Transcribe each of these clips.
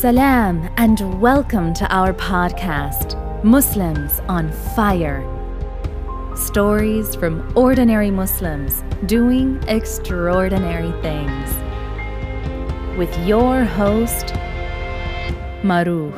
Salam and welcome to our podcast, Muslims on Fire. Stories from ordinary Muslims doing extraordinary things. With your host, Maruf.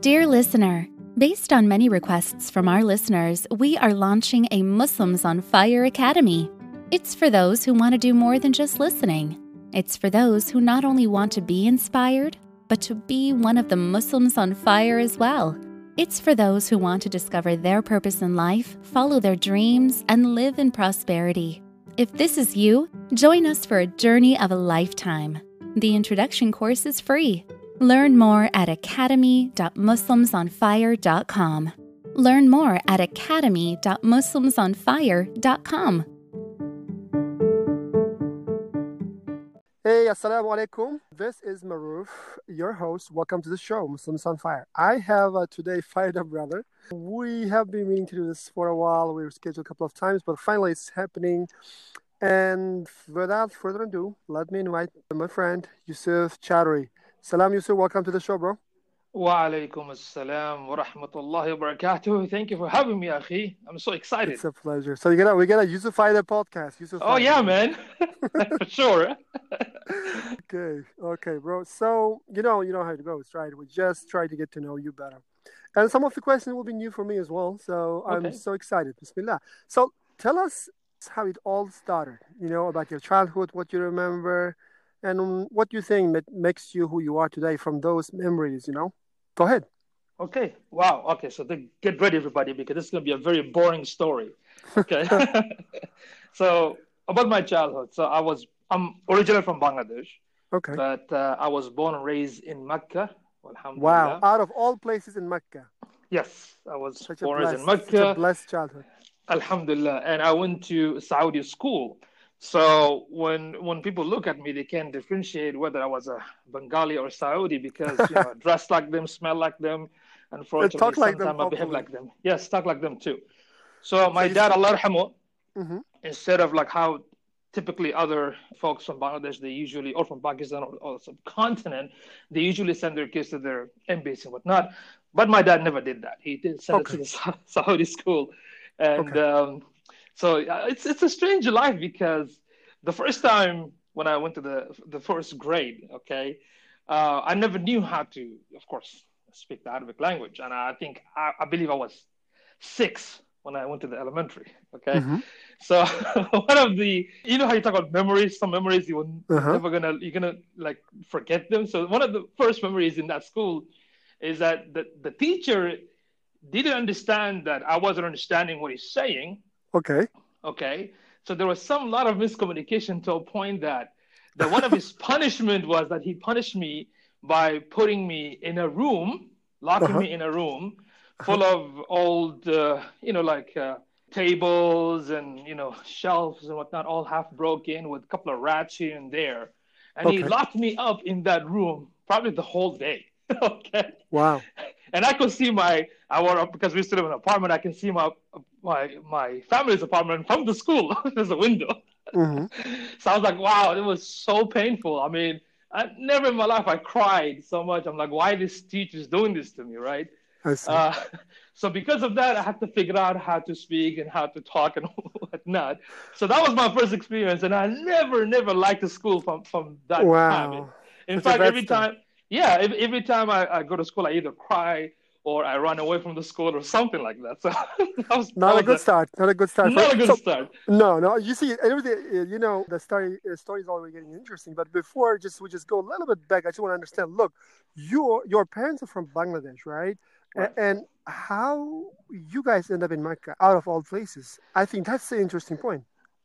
Dear listener, based on many requests from our listeners, we are launching a Muslims on Fire Academy. It's for those who want to do more than just listening. It's for those who not only want to be inspired, but to be one of the Muslims on fire as well. It's for those who want to discover their purpose in life, follow their dreams, and live in prosperity. If this is you, join us for a journey of a lifetime. The introduction course is free. Learn more at academy.muslimsonfire.com. Learn more at academy.muslimsonfire.com. Hey, assalamu alaikum. This is Maruf, your host. Welcome to the show, Muslims on Fire. I have uh, today fired up brother. We have been meaning to do this for a while. We were scheduled a couple of times, but finally it's happening. And without further ado, let me invite my friend Yusuf Chowdhury. Salam Yusuf, welcome to the show, bro. Wa alaikum assalam wa rahmatullahi wa barakatuh. Thank you for having me, Akhi. I'm so excited. It's a pleasure. So you gotta we gotta Yusufy the podcast. Yusuf. Oh yeah, man. for sure. okay, okay, bro. So you know you know how it goes, right? We just try to get to know you better. And some of the questions will be new for me as well. So I'm Okay. so excited. Bismillah. So tell us how it all started, you know, about your childhood, what you remember, and um, what you think that makes you who you are today from those memories, you know? Go ahead. Okay. Wow. Okay. So then get ready, everybody, because this is going to be a very boring story. Okay. so about my childhood. So I was I'm originally from Bangladesh, Okay. but uh, I was born and raised in Mecca. Wow. Out of all places in Mecca, Yes, I was such a born blessed, in such a Mecca. blessed childhood. Alhamdulillah. And I went to Saudi school. So when when people look at me, they can't differentiate whether I was a Bengali or Saudi because you know, I dress like them, smell like them. Unfortunately, talk like them, sometimes I behave like them. Yes, talk like them too. So my you dad, Allah yarhamu, Mhm. instead of like how typically other folks from Bangladesh, they usually, or from Pakistan or, or subcontinent, they usually send their kids to their embassy and whatnot. But my dad never did that. He did send Okay. it to the Saudi school. And Okay. um, so uh, it's, it's a strange life because the first time when I went to the, the first grade, okay, uh, I never knew how to, of course, speak the Arabic language. And I think, I, I believe I was six when I went to the elementary, okay? Mhm. So one of the, you know how you talk about memories. Some memories you were Uh-huh. never gonna, you're gonna like forget them. So one of the first memories in that school is that the, the teacher didn't understand that I wasn't understanding what he's saying. Okay. Okay, so there was some lot of miscommunication to a point that that one of his punishment was that he punished me by putting me in a room, locking Uh-huh. me in a room full of old, uh, you know, like uh, tables and you know shelves and whatnot, all half broken with a couple of rats here and there, and he locked me up in that room probably the whole day. okay Wow. And I could see my I up because we still live in an apartment. I can see my my my family's apartment from the school. There's a window, hmm so I was like, wow, it was so painful. I mean, I never in my life I cried so much. I'm like, why this teacher's doing this to me, right? I see. Uh, so because of that, I had to figure out how to speak and how to talk and whatnot. So that was my first experience, and I never never liked the school from from that time. wow. In That's fact, every time, yeah, every, every time I, I go to school, I either cry or I run away from the school or something like that. So that was Not that a good start. Not a good start. Not a good So- start. No, no. You see, everything. uh, You know, the story uh, story is already getting interesting. But before, just we just go a little bit back. I just want to understand. Look, your your parents are from Bangladesh, right? Right. And how you guys end up in Mecca, out of all places? I think that's the interesting point.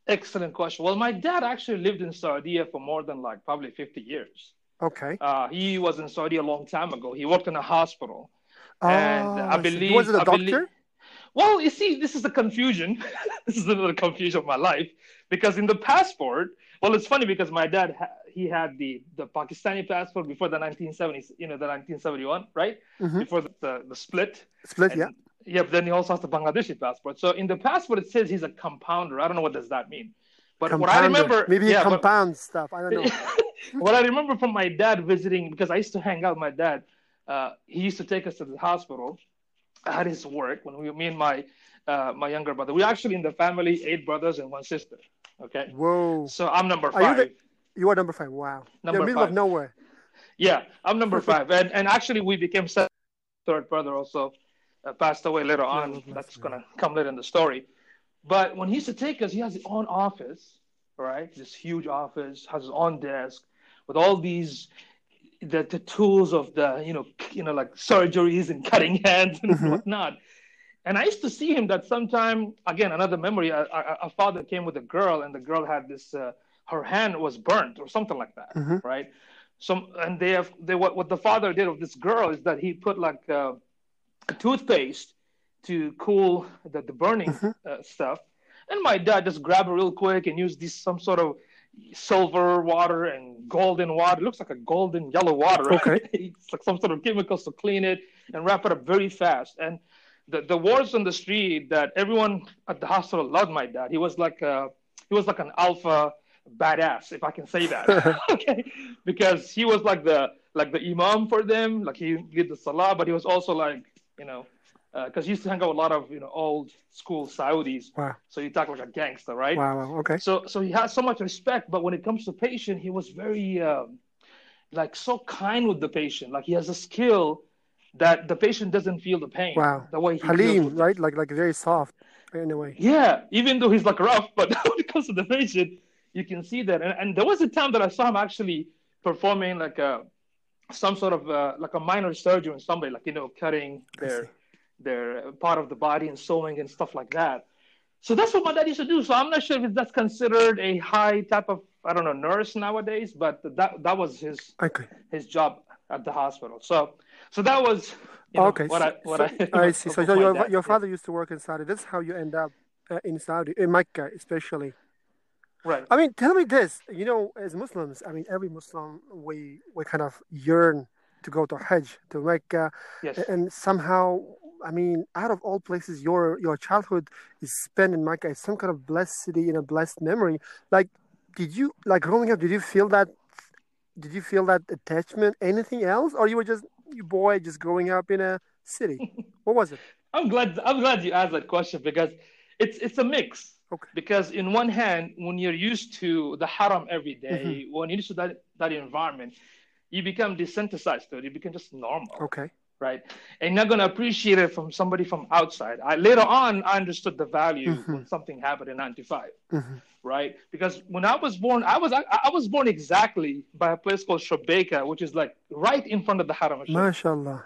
Excellent question. Well, my dad actually lived in Saudi for more than like probably 50 years. Okay. Uh, he was in Saudi a long time ago. He worked in a hospital. And Oh, I see. believe- was it a I doctor? believe- Well, you see, this is the confusion. this is another confusion of my life because in the passport, well, it's funny because my dad he had the the Pakistani passport before the 1970s, you know, the 1971, right? Mhm. Before the, the, the split. Split, And- yeah. Yeah, but then he also has the Bangladeshi passport. So in the passport it says he's a compounder. I don't know what does that mean. But what I remember, maybe yeah, but- stuff. I don't know. what I remember from my dad visiting, because I used to hang out with my dad, uh, he used to take us to the hospital at his work when we, me and my uh, my younger brother. We're actually in the family eight brothers and one sister. Okay, Whoa, so I'm number Are you five. the- you are number five. Wow, Number the middle of nowhere. Yeah, I'm number five, and and actually we became second, third brother also uh, passed away later on. That's gonna come later in the story. But when he used to take us, he has his own office, right? This huge office has his own desk with all these the, the tools of the you know you know like surgeries and cutting hands and Mhm. whatnot. And I used to see him that sometime again another memory. A, father came with a girl, and the girl had this. Uh, her hand was burnt or something like that, Mhm. right? Some and they have they what what the father did of this girl is that he put like uh, a toothpaste to cool the, the burning Mhm. uh, stuff. And my dad just grabbed it real quick and used this some sort of silver water and golden water. It looks like a golden yellow water. Right? Okay. it's like some sort of chemicals to clean it and wrap it up very fast. And the, the words on the street that everyone at the hospital loved my dad. He was like a, he was like an alpha badass, if I can say that. okay. Because he was like the like the imam for them. Like he did the salah, but he was also like, you know, because he used to hang out with a lot of you know old school Saudis. Wow, So he talked like a gangster, right? wow, wow. Okay. So so he has so much respect, but when it comes to patient, he was very um, like so kind with the patient. Like he has a skill that the patient doesn't feel the pain. Wow. The way he Halim, right? Like like very soft in a way. Yeah, even though he's like rough, but when it comes to the patient, you can see that. And, and there was a time that I saw him actually performing like a some sort of uh, like a minor surgery on somebody, like you know, cutting their. Their part of the body and sewing and stuff like that. So that's what my dad used to do. So I'm not sure if that's considered a high type of I don't know nurse nowadays, but that that was his Okay. his job at the hospital. So so that was you know, okay. what I what so- I I see. So your dad. your Yeah. father used to work in Saudi. That's how you end up uh, in Saudi, in Mecca especially. right. I mean, tell me this. You know, as Muslims, I mean, every Muslim we we kind of yearn to go to Hajj to Mecca, Yes. and somehow, I mean, out of all places, your your childhood is spent in Mecca. It's some kind of blessed city and a blessed memory. Like, did you like growing up? Did you feel that? Did you feel that attachment? Anything else, or you were just you boy just growing up in a city? what was it? I'm glad I'm glad you asked that question because it's it's a mix. Okay. Because in one hand, when you're used to the haram every day, Mm-hmm. when you're used to that, that environment, you become desensitized to it. You become just normal, Okay. Right? And you're not gonna appreciate it from somebody from outside. I later on I understood the value Mm-hmm. when something happened in '95, Mhm. right? Because when I was born, I was I, I was born exactly by a place called Shabeka, which is like right in front of the haram. MashaAllah.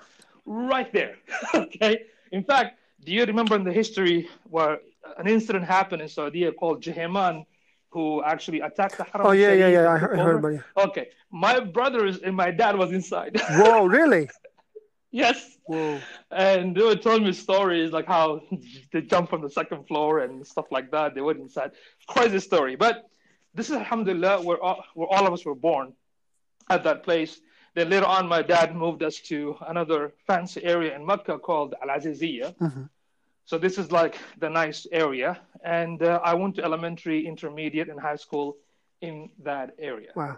right there. okay. In fact, do you remember in the history where an incident happened in Saudi called Juhayman, who actually attacked the Haram? Oh yeah, yeah, yeah. I heard, I heard about it. Okay, my brothers and my dad was inside. Whoa, really? Yes, Whoa. and they were telling me stories like how they jumped from the second floor and stuff like that. They went inside. Crazy story, but this is Alhamdulillah where all, where all of us were born at that place. Then later on, my dad moved us to another fancy area in Mecca called Al Aziziyah. Mhm. So this is like the nice area, and uh, I went to elementary, intermediate, and high school in that area. Wow.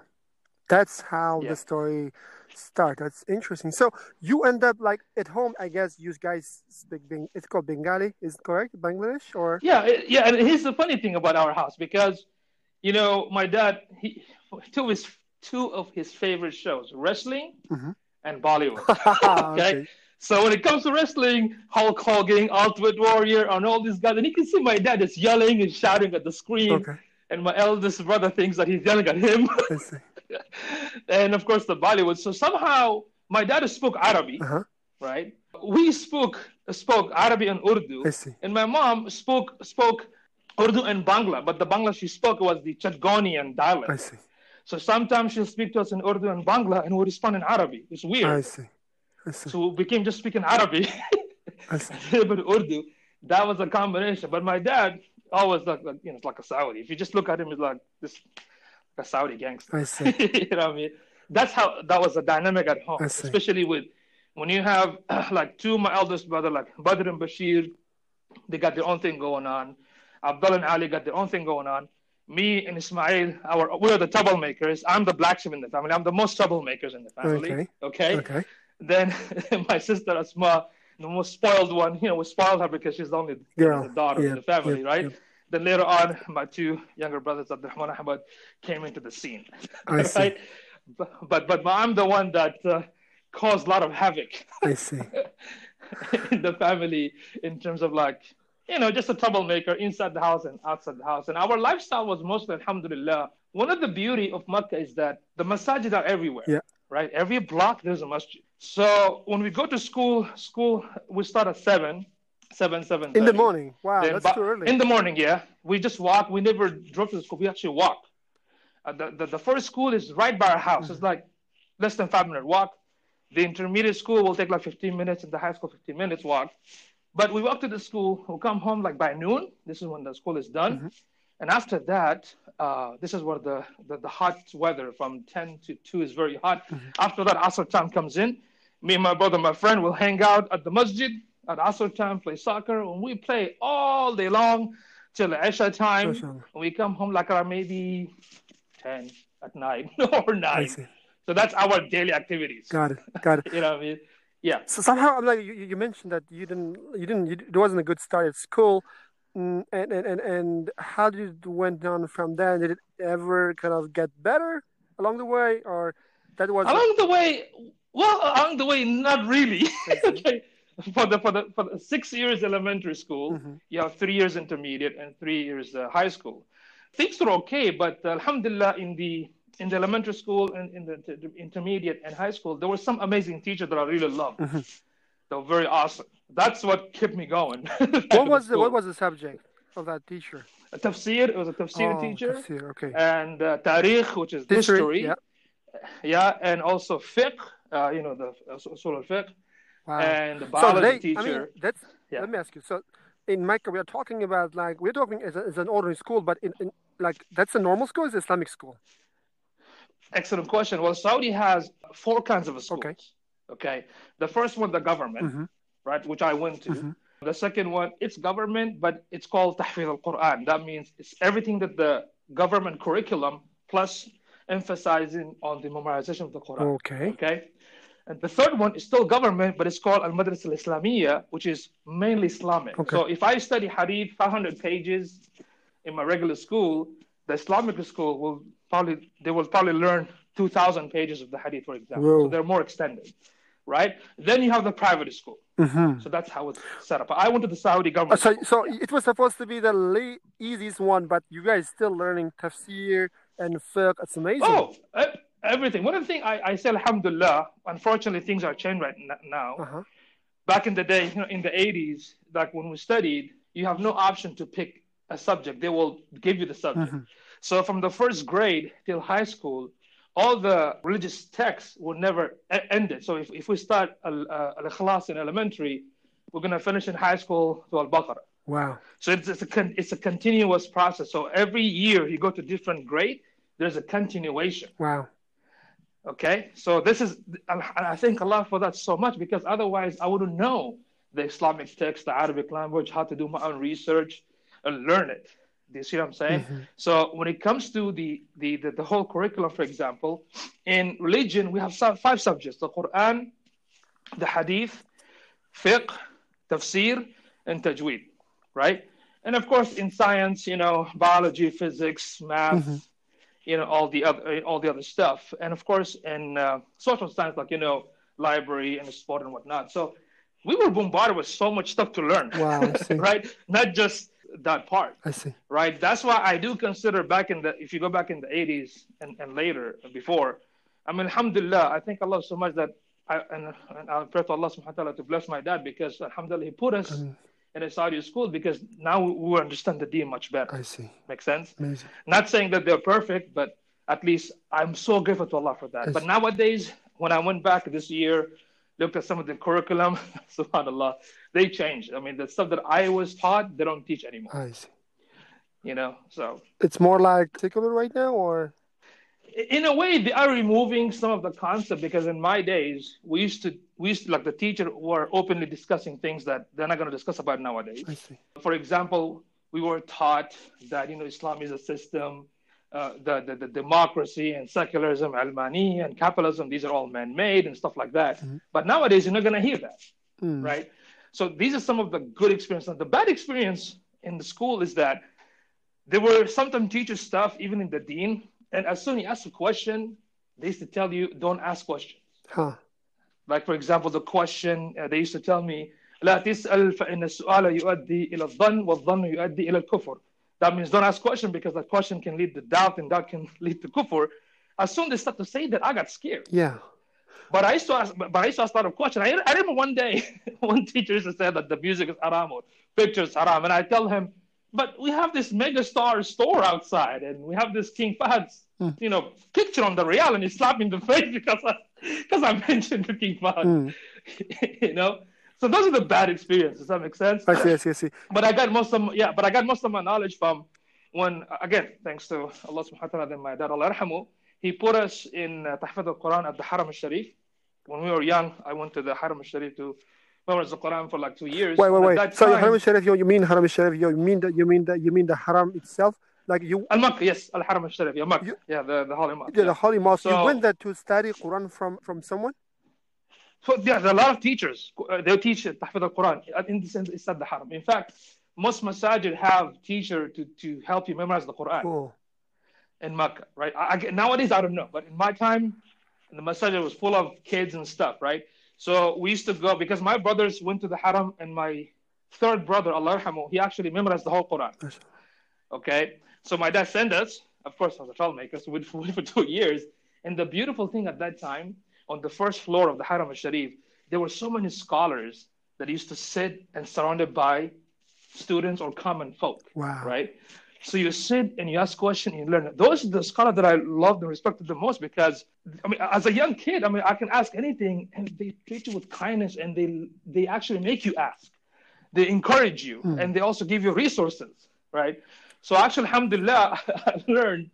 That's how Yeah. the story started. That's interesting. So you end up like at home, I guess you guys speak Beng- it's called Bengali, is it correct? Bangladesh or Yeah, yeah, and here's the funny thing about our house because, you know, my dad he two of his two of his favorite shows, wrestling Mhm. and Bollywood. okay. So when it comes to wrestling, Hulk Hogan, Ultimate Warrior, and all these guys, and you can see my dad is yelling and shouting at the screen, Okay. and my eldest brother thinks that he's yelling at him. And of course the Bollywood. So somehow my dad spoke Arabic, Uh-huh. right? We spoke spoke Arabic and Urdu, I see. and my mom spoke spoke Urdu and Bangla, but the Bangla she spoke was the Chittagonian dialect. I see. So sometimes she'll speak to us in Urdu and Bangla, and we respond in Arabic. It's weird. I see. I see. So we became just speaking Arabic, but Urdu. That was a combination. But my dad always like, like you know, it's like a Saudi. If you just look at him, he's like this, a Saudi gangster. I see. you know what I mean? That's how that was a dynamic at home, especially with when you have like two of my eldest brother, like Badr and Bashir, they got their own thing going on. Abdullah and Ali got their own thing going on. Me and Ismail, our we're the troublemakers. I'm the black sheep in the family. I'm the most troublemakers in the family. Okay. Okay. Okay. Then my sister Asma, the most spoiled one. You know, we spoiled her because she's the only Girl. the daughter Yeah, in the family, yeah, right? yeah. Then later on, my two younger brothers, Abdurrahman and Ahmad, came into the scene. I see. right? But, but but I'm the one that uh, caused a lot of havoc I see. in the family in terms of like you know just a troublemaker inside the house and outside the house and our lifestyle was mostly alhamdulillah one of the beauty of makkah is that the masajid are everywhere Yeah. right every block there's a masjid so when we go to school school we start at 7 7 7 In the morning. Wow, then that's too early. In the morning, yeah. We just walk. We never drove to the school. We actually walk. Uh, the, the, the first school is right by our house. Mm-hmm. It's like less than five minute walk. The intermediate school will take like 15 minutes, and the high school 15 minutes walk. But we walk to the school. We'll come home like by noon. This is when the school is done. Mm-hmm. And after that, uh, this is where the, the, the hot weather from 10 to 2 is very hot. Mm-hmm. After that, Asr time comes in. Me and my brother, my friend, will hang out at the masjid at Asr time, play soccer, and we play all day long till Isha time. And we come home like around maybe 10 at night or 9. So that's our daily activities. Got it. Got it. You know what I mean? Yeah. So somehow, I'm like you, you mentioned that you didn't, you didn't, you, it wasn't a good start at school, Mm, and and and, and how did it went on from then? Did it ever kind of get better along the way, or that was along the way well along the way not really okay for the for the for the six years elementary school Mhm. you have three years intermediate and three years uh, high school things were okay but uh, alhamdulillah in the in the elementary school and in the, the intermediate and high school there were some amazing teachers that i really loved Mhm. they were very awesome that's what kept me going what was the what was the subject of that teacher? A tafsir it was a tafsir oh, teacher tafsir, okay. and uh, tarikh which is History, history, yeah. yeah and also fiqh uh, you know the uh, usul al-fiqh Wow. and the so biology they, teacher. I mean, that's. Yeah. Let me ask you. So, in Mecca, we are talking about like we're talking as, a, as an ordinary school, but in, in like that's a normal school, is Islamic school. Excellent question. Well, Saudi has four kinds of schools. Okay. Okay. The first one, the government, Mhm. right, which I went to. Mhm. The second one, it's government, but it's called Tahfiz al-Quran. That means it's everything that the government curriculum plus emphasizing on the memorization of the Quran. Okay. Okay. And the third one is still government, but it's called Al Madrasa Al Islamiyya, which is mainly Islamic. Okay. So if I study Hadith 500 pages in my regular school, the Islamic school will probably they will probably learn 2,000 pages of the Hadith, for example. Whoa. So they're more extended, right? Then you have the private school. hmm So that's how it's set up. I went to the Saudi Uh, government. so, school. so it was supposed to be the le- easiest one, but you guys still learning tafsir and fiqh. It's amazing. Oh, e- everything. One of the things I, I say, Alhamdulillah, unfortunately, things are changed right now. Uh-huh. back in the day, you know, in the 80s, like when we studied, you have no option to pick a subject. They will give you the subject. Mhm. So from the first grade till high school, all the religious texts were never ended. So if, if we start Al uh, Al-Ikhlas in elementary, we're going to finish in high school to Al-Baqarah. Wow. So it's, it's, a it's a continuous process. So every year you go to different grade, there's a continuation. Wow. Okay, so this is, and I thank Allah for that so much because otherwise I wouldn't know the Islamic text, the Arabic language, how to do my own research and learn it. Do you see what I'm saying? Mm-hmm. So when it comes to the, the, the, the whole curriculum, for example, in religion, we have five subjects the Quran, the Hadith, fiqh, tafsir, and tajweed, right? And of course, in science, you know, biology, physics, math, mm-hmm. You know, all the other all the other stuff, and of course, in uh, social science, like you know, library and sport and whatnot. So we were bombarded with so much stuff to learn, Wow, right? Not just that part I see. right? That's why I do consider back in the, if you go back in the 80s and, and later, before, I mean, alhamdulillah, I thank Allah so much that I, and, and I pray to Allah subhanahu wa ta'ala to bless my dad because alhamdulillah, he put us Mm. In a Saudi school because now we, understand the deen much better. I see. Makes sense? Amazing. Not saying that they're perfect, but at least I'm so grateful to Allah for that. But nowadays, when I went back this year, looked at some of the curriculum, subhanAllah, they changed. I mean, the stuff that I was taught, they don't teach anymore, I see. you know? So It's more like secular right now, or in a way they are removing some of the concept because in my days we used to we used to like the teacher were openly discussing things that they're not going to discuss about nowadays I see. for example we were taught that you know islam is a system uh, the, the, the democracy and secularism almani and capitalism these are all man-made and stuff like that Mhm. but nowadays you're not going to hear that Mm. right? So these are some of the good experiences. The bad experience in the school is that there were sometimes teachers stuff, even in the dean, and as soon as you ask a question, they used to tell you, don't ask questions. Huh. Like, for example, the question, uh, they used to tell me, لا تسأل فإن السؤال يؤدي إلى الظن والظن يؤدي إلى الكفر. That means don't ask question because that question can lead to doubt and doubt can lead to kufr. As soon as they start to say that, I got scared. Yeah. But I used to ask, but I used to ask a lot of questions. I, I remember one day, one teacher used to say that the music is haram or pictures haram, and I tell him, but we have this megastar store outside, and we have this King Fahad's, Hmm. you know, picture on the real, and he slapped me in the face because I, because I mentioned the King Fahad, Mm. you know. So those are the bad experiences. Does that make sense? I see. I see. I see. But I got most of yeah, but I got most of my knowledge from when again, thanks to Allah subhanahu wa ta'ala and my dad Allah yarhamu, he put us in uh, al-Quran at the Haram al-Sharif. When we were young, I went to the Haram al-Sharif to memorize the Quran for like two years. Wait, wait, wait. So time- Haram al-Sharif, you, you mean Haram al-Sharif? You mean that? You mean that? You mean the Haram itself? Like you, Al-Makkah, yes, Al-Haram al-Sharif, yeah, Makkah. Yeah, the, the Holy Mosque. yeah. the Holy Mosque. you went there to study Quran from from someone? So yeah, there are a lot of teachers. Uh, they teach Tahfidh al-Quran. Uh, In the sense, it's at the Haram. In fact, most masajid have teacher to, to help you memorize the Quran. Oh, in Mecca, right? I, I, nowadays, I don't know, but in my time, the masajid was full of kids and stuff, right? So we used to go because my brothers went to the Haram, and my third brother, Allah yarhamu, he actually memorized the whole Quran. Okay, so my dad sent us, of course, as a troublemaker, so we went for two years. And the beautiful thing at that time, on the first floor of the Haram al-Sharif, there were so many scholars that used to sit and surrounded by students or common folk wow. right? So you sit and you ask questions and you learn. Those are the scholars that I loved and respected the most because, I mean, as a young kid, I mean, I can ask anything and they treat you with kindness and they they actually make you ask. They encourage you Hmm. and they also give you resources, right? So actually, alhamdulillah, I learned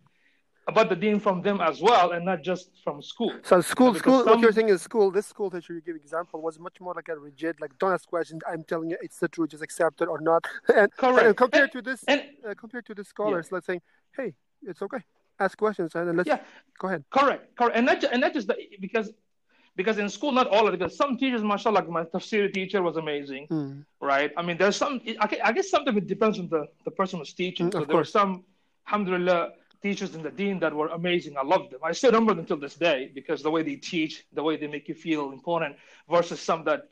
about the deen from them as well and not just from school. So school, Because school. What you're saying is school. This school teacher you give example was much more like a rigid, like don't ask questions. I'm telling you, it's the truth. Just accept it or not. And, Correct. and compared to this, And uh, compared to the scholars, let's say, hey, it's okay. Ask questions and then let's Yeah. go ahead. Correct, correct, and not and not just because because in school not all of it. Because some teachers, mashallah, like my tafsir teacher was amazing, Mm. right? I mean, there's some. I, gue- I guess sometimes it depends on the the person who's teaching. Mm, so of there were some, alhamdulillah, teachers in the dean that were amazing. I loved them. I still remember them till this day because the way they teach, the way they make you feel important, versus some that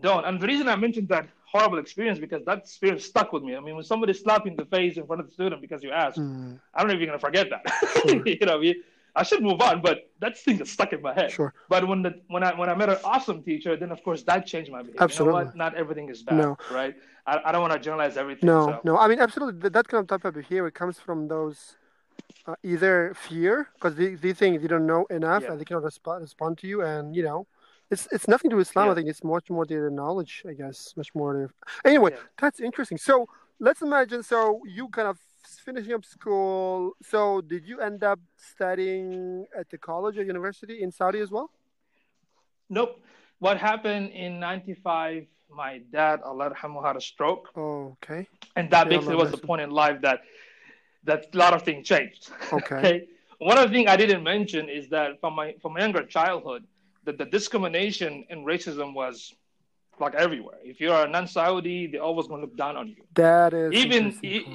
don't. And the reason I mentioned that horrible experience because that experience stuck with me. I mean, when somebody slapped you in the face in front of the student because you asked, Mm. I don't know if you're gonna forget that. you know, you- I should move on, but that thing is stuck in my head. Sure. But when the when I when I met an awesome teacher, then of course that changed my behavior. You know Absolutely. what? Not everything is bad, No. right? I, I don't want to generalize everything. No, so. no. I mean, absolutely. That, that kind of type of behavior comes from those uh, either fear because they, they think they don't know enough Yeah. and they cannot respond respond to you, and you know, it's it's nothing to do with Islam. I think it's much more their knowledge. I guess much more. Their... Anyway, Yeah. that's interesting. So let's imagine. So you kind of finishing up school. So did you end up studying at the college or university in Saudi as well? Nope. What happened in '95? My dad, Allah had a stroke, Oh, okay. and that Yeah, basically was the point in life that that a lot of things changed. Okay. One of the things I didn't mention is that from my from my younger childhood, that the discrimination and racism was like everywhere. If you're a non-Saudi, they're always going to look down on you. That is Even- e-.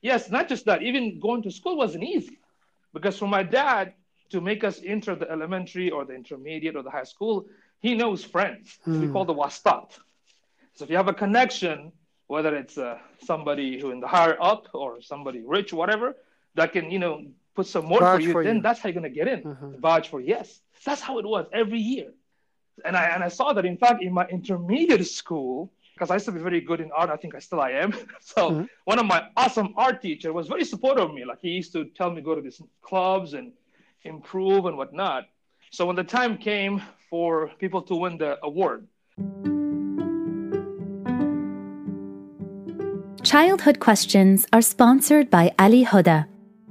Yes, not just that. Even going to school wasn't easy, because for my dad to make us enter the elementary or the intermediate or the high school, he knows friends. We Hmm. call the wastat. So if you have a connection, whether it's uh, somebody who in the higher up or somebody rich, whatever, that can you know put some more for you, for then you. that's how you're gonna get in. Mhm. Vouch for yes. That's how it was every year. And I and I saw that in fact in my intermediate school, because I used to be very good in art, I think I still I am. so Mhm. one of my awesome art teacher was very supportive of me. Like he used to tell me go to these clubs and improve and whatnot. So when the time came for people to win the award, Childhood Questions are sponsored by Ali Huda.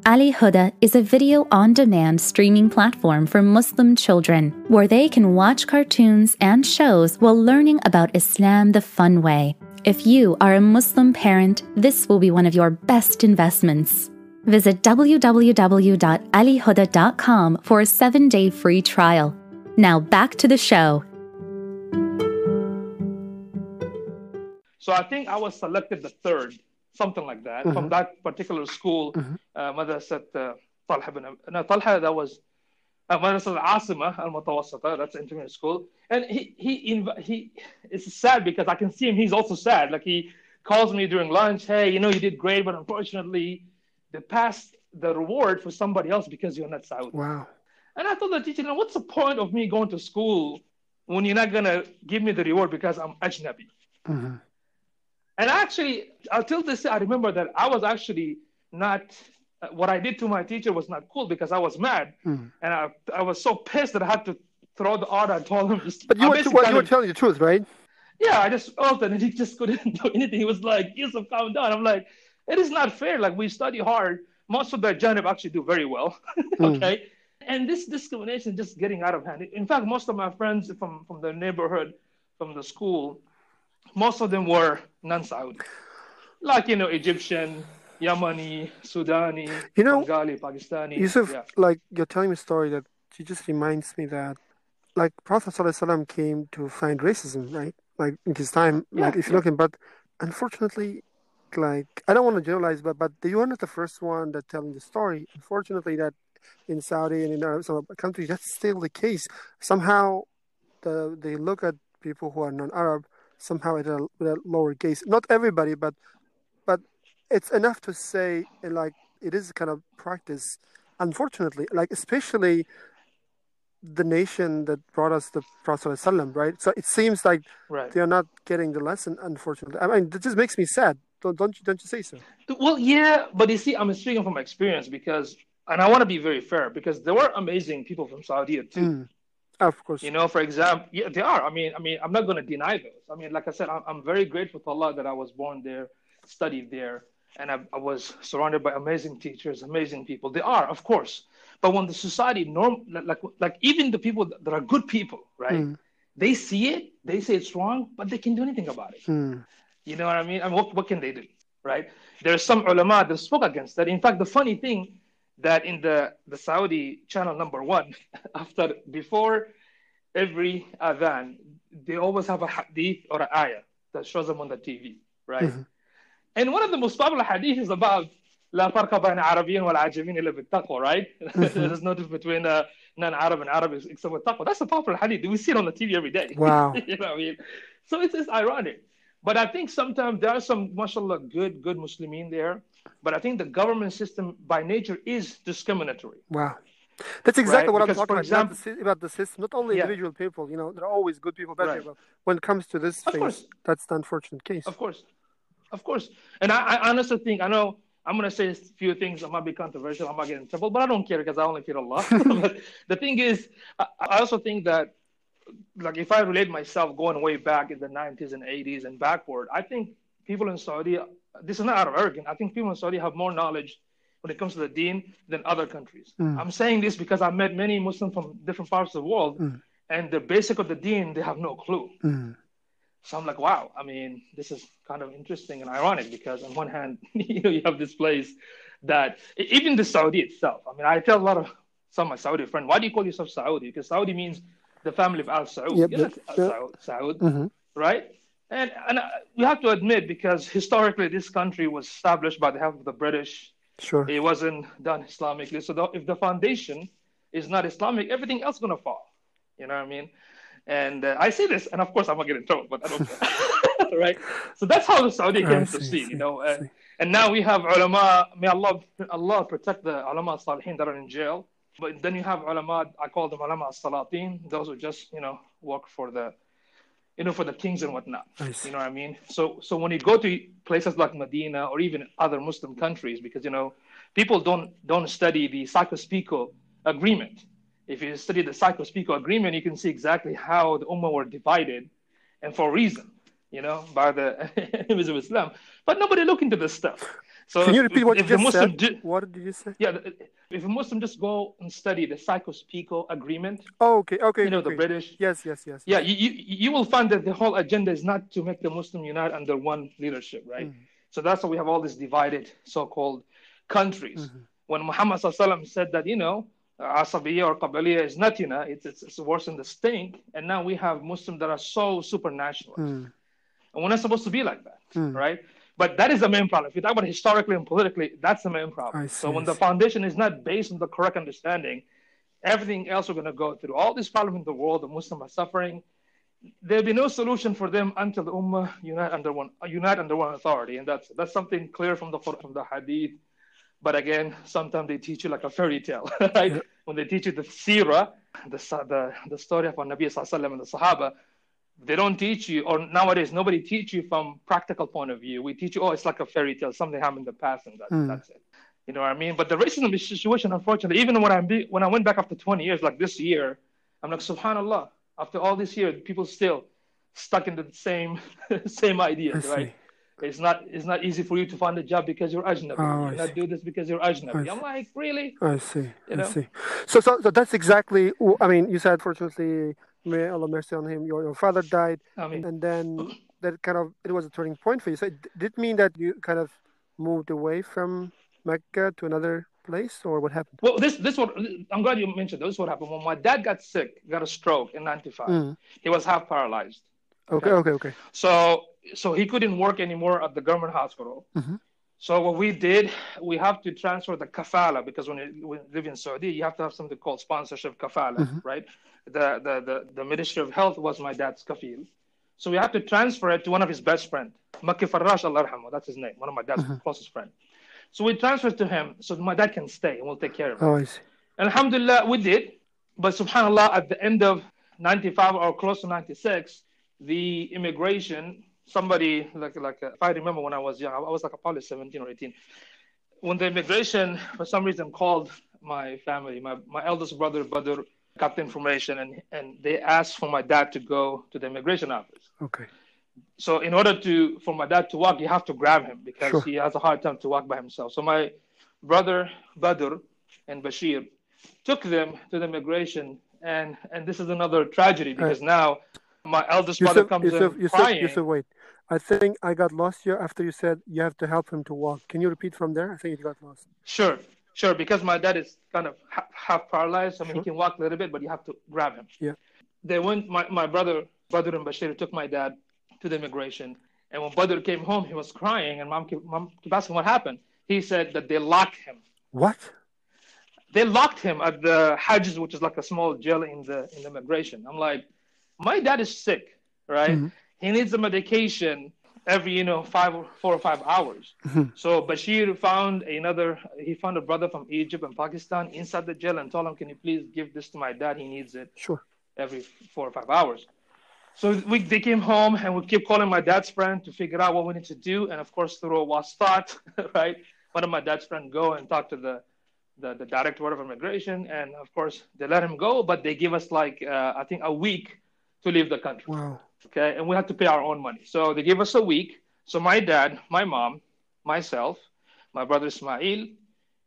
Ali Huda is a video on demand streaming platform for Muslim children where they can watch cartoons and shows while learning about Islam the fun way. If you are a Muslim parent, this will be one of your best investments. Visit www.alihuda.com for a seven day free trial. Now back to the show. So I think I was selected the third, something like that, mm-hmm. from that particular school, mm-hmm. uh, Madrasat uh, Talha bin, no, Talha, that was uh, Madrasat Asima al Mutawassita, that's intermediate school. And he, he, inv- he, it's sad because I can see him, he's also sad. Like he calls me during lunch, hey, you know, you did great, but unfortunately, they passed the reward for somebody else because you're not Saudi. Wow. And I told the teacher, what's the point of me going to school when you're not going to give me the reward because I'm Ajnabi? Mm-hmm. And actually, until this I remember that I was actually not, what I did to my teacher was not cool because I was mad. Mm. And I, I was so pissed that I had to throw the order and told him. But you, were, well, you were telling the truth, right? Yeah, I just felt it and he just couldn't do anything. He was like, Yusuf, calm down. I'm like, it is not fair. Like, we study hard. Most of the janib actually do very well. okay. Mm. And this discrimination is just getting out of hand. In fact, most of my friends from, from the neighborhood, from the school, most of them were non-Saudi, like you know Egyptian, Yemeni, Sudani, you know, Bengali, Pakistani. Yusuf, yeah. like you're telling me a story that she just reminds me that, like Prophet ﷺ came to find racism, right? Like in his time, yeah, like if you're looking, but unfortunately, like I don't want to generalize, but but you are not the first one that telling the story. Unfortunately, that in Saudi and in some countries, that's still the case. Somehow, the they look at people who are non-Arab somehow at a, with a lower case. Not everybody, but but it's enough to say like it is kind of practice. Unfortunately, like especially the nation that brought us the Prophet right? So it seems like right. they are not getting the lesson. Unfortunately, I mean, it just makes me sad. Don't don't you don't you say so? Well, yeah, but you see, I'm speaking from experience because, and I want to be very fair because there were amazing people from Saudi too. Mm. Of course. You know, for example, yeah, they are. I mean, I mean, I'm not going to deny those. I mean, like I said, I'm, I'm very grateful to Allah that I was born there, studied there, and I, I, was surrounded by amazing teachers, amazing people. They are, of course. But when the society norm, like, like even the people that are good people, right? Mm. They see it, they say it's wrong, but they can do anything about it. Mm. You know what I mean? I mean, what, what can they do, right? There's some ulama that spoke against that. In fact, the funny thing that in the, the Saudi channel number one, after before every adhan, they always have a hadith or an ayah that shows them on the TV, right? Mm-hmm. And one of the most popular hadith is about لا فرق بين عربي والعجمين إلا بالتقوى, right? Mm-hmm. There's no difference between uh, non-Arab and Arab except with taqwa. That's a popular hadith. We see it on the TV every day. Wow. you know what I mean? So it's, it's ironic. But I think sometimes there are some, mashallah, good, good Muslimin there but I think the government system by nature is discriminatory. Wow. That's exactly right? what because I'm talking example, about, about the system. Not only yeah. individual people, you know, there are always good people, bad right. people. When it comes to this of thing, course. that's the unfortunate case. Of course. Of course. And I, I honestly think, I know I'm going to say a few things that might be controversial, I might get in trouble, but I don't care because I only fear Allah. but the thing is, I, I also think that, like, if I relate myself going way back in the 90s and 80s and backward, I think people in Saudi this is not out of arrogance. I think people in Saudi have more knowledge when it comes to the deen than other countries. Mm. I'm saying this because I met many Muslims from different parts of the world, mm. and the basic of the deen, they have no clue. Mm. So I'm like, wow. I mean, this is kind of interesting and ironic because on one hand, you know, you have this place that even the Saudi itself. I mean, I tell a lot of some of my Saudi friends, why do you call yourself Saudi? Because Saudi means the family of Al Saud. Yep, yep, yep. Saud, mm-hmm. right? And, and we have to admit, because historically this country was established by the help of the British. Sure. It wasn't done Islamically. So the, if the foundation is not Islamic, everything else is going to fall. You know what I mean? And uh, I say this, and of course I'm going to get in trouble, but I don't care. right? So that's how the Saudi came to see, see, you know. And, and now we have ulama, may Allah, Allah protect the ulama salihin that are in jail. But then you have ulama, I call them ulama salatin, those who just, you know, work for the you know, for the kings and whatnot. You know what I mean? So, so when you go to places like Medina or even other Muslim countries, because you know, people don't don't study the Sykes-Picot agreement. If you study the Sykes-Picot agreement, you can see exactly how the Ummah were divided, and for a reason, you know, by the enemies of Islam. But nobody look into this stuff. So Can you repeat what you if the just Muslim said? ju- what did you say? yeah, if a Muslim just go and study the Sykes-Picot Agreement, Oh, okay, okay. you know, the. British. Yes, yes, yes. Yeah, you, you you will find that the whole agenda is not to make the Muslim unite under one leadership, right? Mm. So that's why we have all these divided so-called countries. Mhm. When Muhammad said that, you know, Asabiya or Qabiliya is not, you know, it's, it's, it's worse than the stink. And now we have Muslims that are so super nationalist. Mm, And we're not supposed to be like that, mm. right? But that is the main problem. If you talk about historically and politically, that's the main problem. So when the foundation is not based on the correct understanding, everything else we're going to go through. All these problems in the world, the Muslims are suffering. There'll be no solution for them until the Ummah unite under one unite under one authority, and that's that's something clear from the from the Hadith. But again, sometimes they teach you like a fairy tale, right? Yeah. When they teach you the seerah, the the the story of our Nabi Sallallahu Alaihi Wasallam and the Sahaba, they don't teach you, or nowadays nobody teach you from practical point of view. We teach you, oh, it's like a fairy tale, something happened in the past, and that, Mm. that's it. You know what I mean? But the racism situation, unfortunately, even when I be, when I went back after 20 years, like this year, I'm like, Subhanallah. After all this year, people still stuck in the same same ideas, right? It's not it's not easy for you to find a job because you're ajnabi. Oh, you cannot do this because you're ajnabi. I I'm like, really? I see. You I see. So, so, so that's exactly. I mean, you said, fortunately, may Allah mercy on him. Your, your father died, I mean, and then that kind of it was a turning point for you. So, it did mean that you kind of moved away from Mecca to another place, or what happened? well, this this what I'm glad you mentioned. This is what happened when my dad got sick, got a stroke in '95. Mm. He was half paralyzed. Okay, okay, okay. So so he couldn't work anymore at the government hospital. Mhm. So what we did, we have to transfer the kafala because when you, when you live in Saudi, you have to have something called sponsorship kafala, Mhm. right? The, the the the Ministry of Health was my dad's kafil. So we have to transfer it to one of his best friend, Makki Farrash Allah that's his name, one of my dad's Mhm. closest friend. So we transferred to him so my dad can stay and we'll take care of him. Oh, I see. Alhamdulillah, we did. But subhanAllah, at the end of 95 or close to 96, the immigration, somebody, like, like uh, if I remember when I was young, I was like a probably 17 or 18. When the immigration, for some reason, called my family, my, my eldest brother, Badr, got the information and, and they asked for my dad to go to the immigration office. Okay. So in order to for my dad to walk, you have to grab him because Sure. he has a hard time to walk by himself. So my brother Badr and Bashir took them to the immigration, and and this is another tragedy because now my eldest brother Yusuf, comes Yusuf, in Yusuf, crying. Yusuf, wait. I think I got lost here after you said you have to help him to walk. Can you repeat from there? I think it got lost. Sure, sure, because my dad is kind of half, half paralyzed. I mean, Sure. he can walk a little bit, but you have to grab him. Yeah. They went. My, my brother Badr and Bashir took my dad to the immigration, and when Badr came home, he was crying, and mom kept, mom kept asking what happened. He said that they locked him. What? They locked him at the Hajj, which is like a small jail in the in the immigration. I'm like, my dad is sick, right? Mhm. He needs a medication every, you know, five or four or five hours. Mhm. So Bashir found another. He found a brother from Egypt and Pakistan inside the jail and told him, "Can you please give this to my dad? He needs it Sure. every four or five hours." So we they came home and we kept calling my dad's friend to figure out what we need to do. And of course, through a wasat, right? One of my dad's friend go and talk to the the, the director of immigration, and of course they let him go, but they give us like uh, I think a week to leave the country Wow. Okay? And we had to pay our own money. So they gave us a week. So my dad my mom myself my brother ismail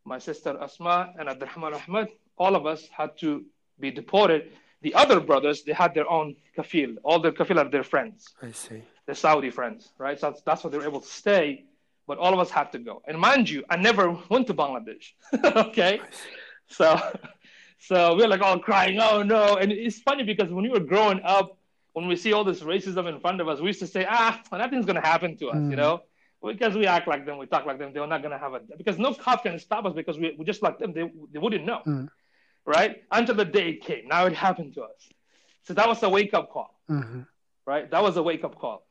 my sister asma and abdurrahman ahmed all of us had to be deported. The other brothers they had their own kafil. All their kafil are their friends. I see. the saudi friends right? So that's, that's why they were able to stay but all of us had to go. And mind you i never went to bangladesh okay? So, so we're like all crying, oh no. And it's funny because when we were growing up, when we see all this racism in front of us, we used to say, ah, nothing's going to happen to us, Mm. you know? Because we act like them, we talk like them, they're not going to have a, because no cop can stop us because we, we just like them, they, they wouldn't know, Mm. right? Until the day it came. Now it happened to us. So that was a wake up call hmm right? That was a wake up call.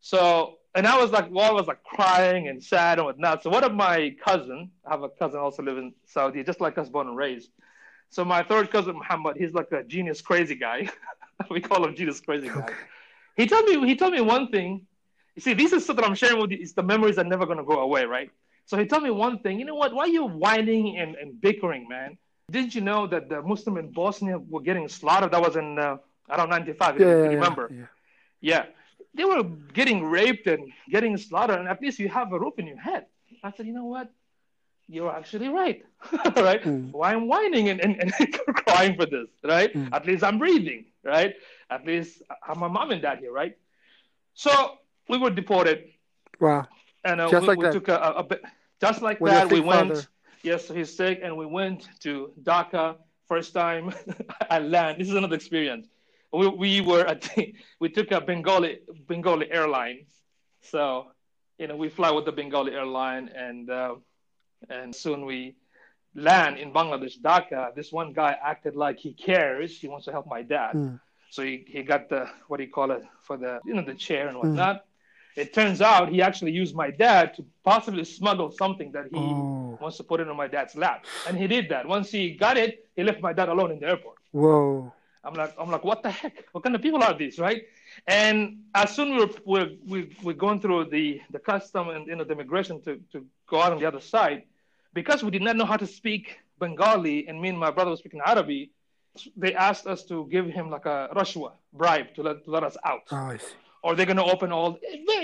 So, and I was like, well, I was like crying and sad and whatnot. So one of my cousin, I have a cousin also live in Saudi, just like us, born and raised. So my third cousin Muhammad, he's like a genius crazy guy. we call him Jesus crazy guy. Okay. He told me he told me one thing. You see, this is stuff that I'm sharing with you. It's the memories are never gonna go away, right? So he told me one thing. You know what? Why are you whining and, and bickering, man? Didn't you know that the Muslim in Bosnia were getting slaughtered? That was in uh, around 95. Yeah, if yeah, you yeah, remember? yeah. Yeah. They were getting raped and getting slaughtered, and at least you have a roof in your head. I said, you know what? You're actually right, right? Mm. Why I'm whining and, and, and crying for this, right? Mm. At least I'm breathing, right? At least I'm my mom and dad here, right? So we were deported, Wow. and uh, Just we, like we that. took a, a, a bit, just like With that. We went. father. Yes, he's sick, and we went to Dhaka. First time I land. This is another experience. We, we were at we took a Bengali Bengali airline, so you know we fly with the Bengali airline, and uh, and soon we land in Bangladesh, Dhaka. This one guy acted like he cares. He wants to help my dad. Mm. So he, he got the what do you call it for the you know the chair Hmm. and whatnot. It turns out he actually used my dad to possibly smuggle something that he Oh. wants to put it on my dad's lap, and he did that. Once he got it, he left my dad alone in the airport. Whoa. I'm like, I'm like, what the heck? What kind of people are these, right? And as soon we're we're we- we're going through the the custom and you know the immigration to to go out on the other side, because we did not know how to speak Bengali, and me and my brother was speaking Arabic. They asked us to give him like a rashwa bribe to let to let us out, Oh, I see. or they're gonna open all.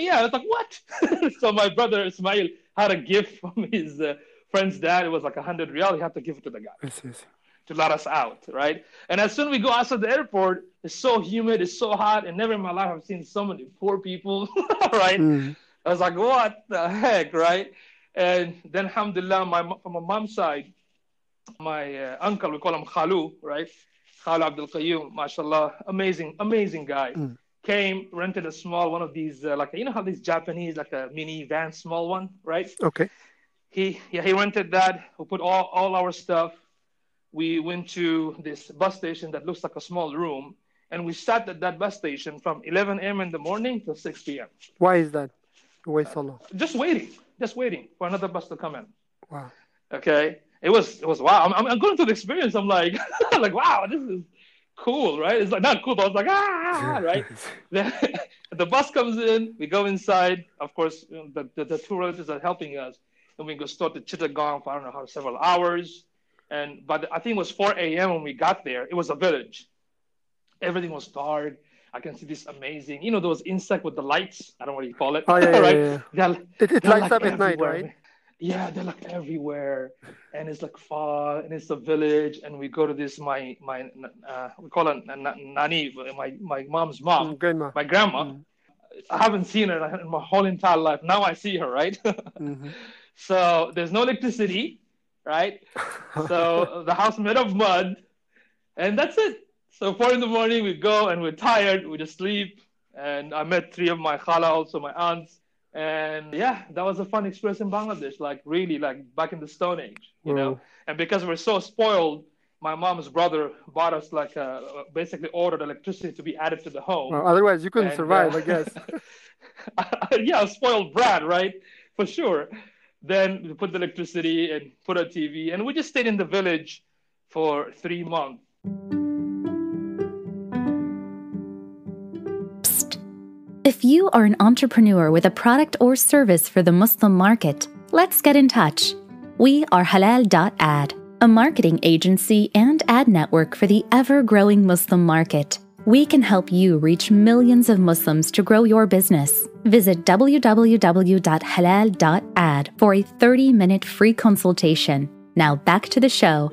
Yeah, I was like, what? so my brother Ismail had a gift from his uh, friend's dad. It was like a hundred riyal. He had to give it to the guy I see. To let us out, right? And as soon as we go outside the airport, it's so humid, it's so hot, and never in my life I've seen so many poor people, right? Mm. I was like, what the heck, right? And then, alhamdulillah, my, from my mom's side, my uh, uncle, we call him Khalu, right? Khalu Abdul Qayyum, mashallah, amazing, amazing guy. Mm. Came, rented a small one of these, uh, like, you know how these Japanese, like a mini van, small one, right? Okay. he yeah he rented that we put all, all our stuff we went to this bus station that looks like a small room and we sat at that bus station from 11 a.m in the morning till 6 p.m Why is that? Wait so long. just waiting just waiting for another bus to come in Wow. okay it was it was wow i'm, I'm- going through the experience i'm like like wow this is cool right it's like not cool but i was like ah right Then the bus comes in, we go inside. Of course, you know, the, the, the two relatives are helping us, and we go start to Chittagong for I don't know how several hours. And but I think it was 4 a.m. when we got there. It was a village. Everything was dark. I can see this amazing, you know, those insects with the lights. I don't know what you call it. Oh, yeah, right? yeah, yeah. They're, It, it they're lights like up at night, right? Yeah, they're like everywhere, and it's like far, and it's a village, and we go to this my my uh, we call it na- na- nani, my my mom's mom, Mm, Grandma. my grandma. Mm. I haven't seen her in my whole entire life. Now I see her, right? hmm so there's no electricity, right? So the house made of mud, and that's it. So four in the morning, we go and we're tired. We just sleep. And I met three of my khala, also my aunts. And yeah, that was a fun experience in Bangladesh. Like really, like back in the Stone Age, you know. And because we're so spoiled, my mom's brother bought us like uh basically ordered electricity to be added to the home. Well, otherwise, you couldn't And, survive, uh, I guess. yeah, spoiled brat, right? For sure. Then we put the electricity and put a TV, and we just stayed in the village for three months. If you are an entrepreneur with a product or service for the Muslim market, let's get in touch. We are Halal.ad, a marketing agency and ad network for the ever growing Muslim market. We can help you reach millions of Muslims to grow your business. Visit www.halal.ad for a 30 minute free consultation. Now back to the show.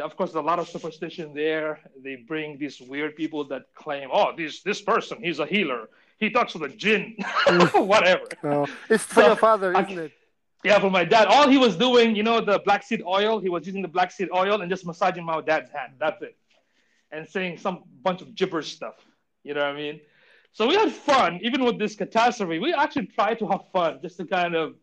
Of course, a lot of superstition there. They bring these weird people that claim, oh, this this person, he's a healer. He talks to the jinn, mm. whatever. Oh, it's for So, your father, isn't it? Yeah, for my dad, all he was doing, you know, the black seed oil. He was using the black seed oil and just massaging my dad's hand. That's it, and saying some bunch of gibberish stuff. You know what I mean? So we had fun, even with this catastrophe. We actually tried to have fun, just to kind of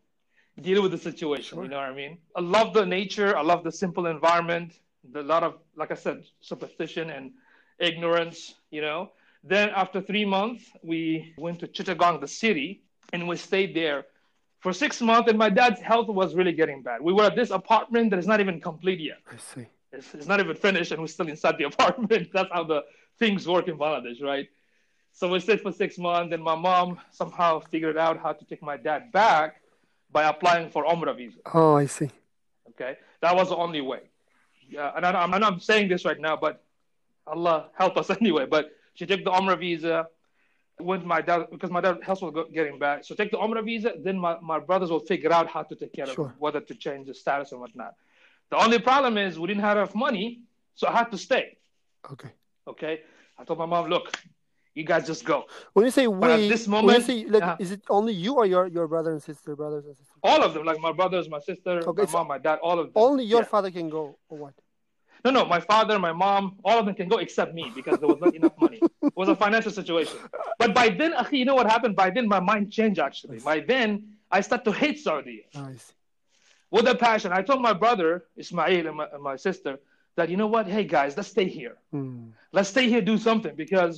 deal with the situation. You know what I mean? I love the nature. I love the simple environment. The lot of, like I said, superstition and ignorance. You know. Then after three months, we went to Chittagong, the city, and we stayed there for six months. And my dad's health was really getting bad. We were at this apartment that is not even complete yet. I see. It's, it's not even finished, and we're still inside the apartment. That's how the things work in Bangladesh, right? So we stayed for six months, and my mom somehow figured out how to take my dad back by applying for Umrah visa. Oh, I see. Okay, that was the only way. Yeah, and I, I'm and I'm saying this right now, but Allah help us anyway. But she took the Umrah visa, With my dad, because my dad's health was getting bad. So take the Umrah visa, then my, my brothers will figure out how to take care Sure. of him, whether to change the status and whatnot. The only problem is we didn't have enough money, so I had to stay. Okay. Okay. I told my mom, look, you guys just go. When you say we, But at this when moment- you say, like, uh, is it only you or your your brother and sister, brothers and sisters? All of them, like my brothers, my sister, Okay, my mom, my dad, all of them. Only your Yeah. father can go, or what? No, no, my father, my mom, all of them can go except me because there was not enough money. It was a financial situation. But by then, you know what happened? By then, my mind changed actually. By then, I started to hate Saudi Nice. With a passion. I told my brother, Ismail, and my, and my sister, that, you know what? Hey, guys, let's stay here. Hmm. Let's stay here, do something because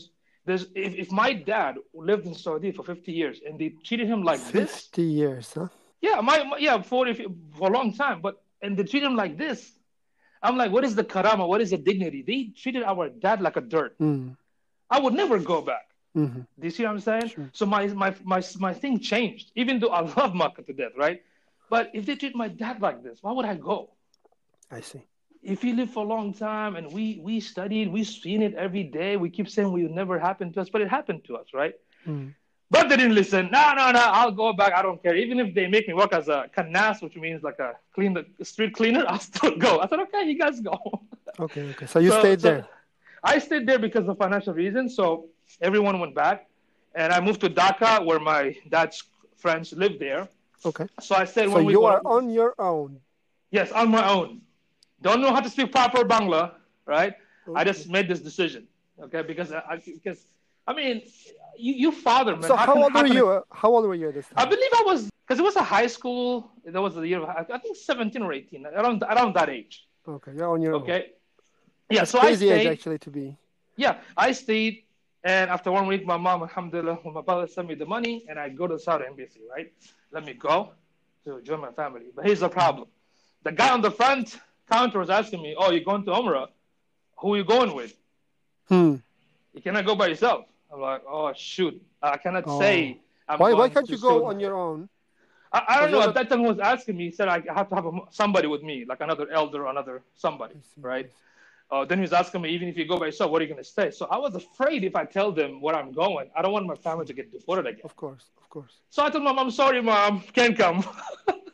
there's if, if my dad lived in Saudi for 50 years and they treated him like this, Fifty years, huh? yeah, my, my yeah, 40 for a long time, but and they treat him like this. I'm like, what is the karama? What is the dignity? They treated our dad like a dirt. Hmm. I would never go back. hmm Do you see what I'm saying? Sure. So my, my my my thing changed. Even though I love Makkah to death, right? But if they treat my dad like this, why would I go? I see. If you live for a long time and we we studied, we've seen it every day. We keep saying will never happen to us, but it happened to us, right? Hmm. But they didn't listen. No, no, no. I'll go back. I don't care. Even if they make me work as a kanas, which means like a clean the street cleaner, I'll still go. I said, okay, you guys go. Okay, okay. So you So- stayed so there. I stayed there because of financial reasons. So everyone went back, and I moved to Dhaka, where my dad's friends lived there. Okay. So I said, So when we you go, are on your own. yes, on my own. Don't know how to speak proper Bangla, right? I just made this decision, okay? Because I, I because I mean, you, you father man. So how can- old were you? uh, How old were you at this time? I believe I was because it was a high school. That was the year of I think 17 or 18, around around that age. Okay, you're on your own. Okay. Yeah. That's so I crazy age stayed. actually to be. Yeah, I stayed, and after one week, my mom, alhamdulillah, my father sent me the money, and I go to Saudi embassy, right? Let me go to join my family. But here's the problem: the guy on the front counter was asking me, "Oh, you're going to Umrah? Who are you going with? Hmm. You cannot go by yourself." I'm like, "Oh shoot, I cannot Oh. say." I'm Why why can't you go on your own? I, I don't know. you're At that time, he was asking me. He said I have to have a, somebody with me, like another elder or another somebody, right? Uh, then he was asking me, even if you go by yourself, what are you going to say? So I was afraid if I tell them where I'm going, I don't want my family to get deported again. Of course, of course. So I told mom, I'm sorry, mom, can't come.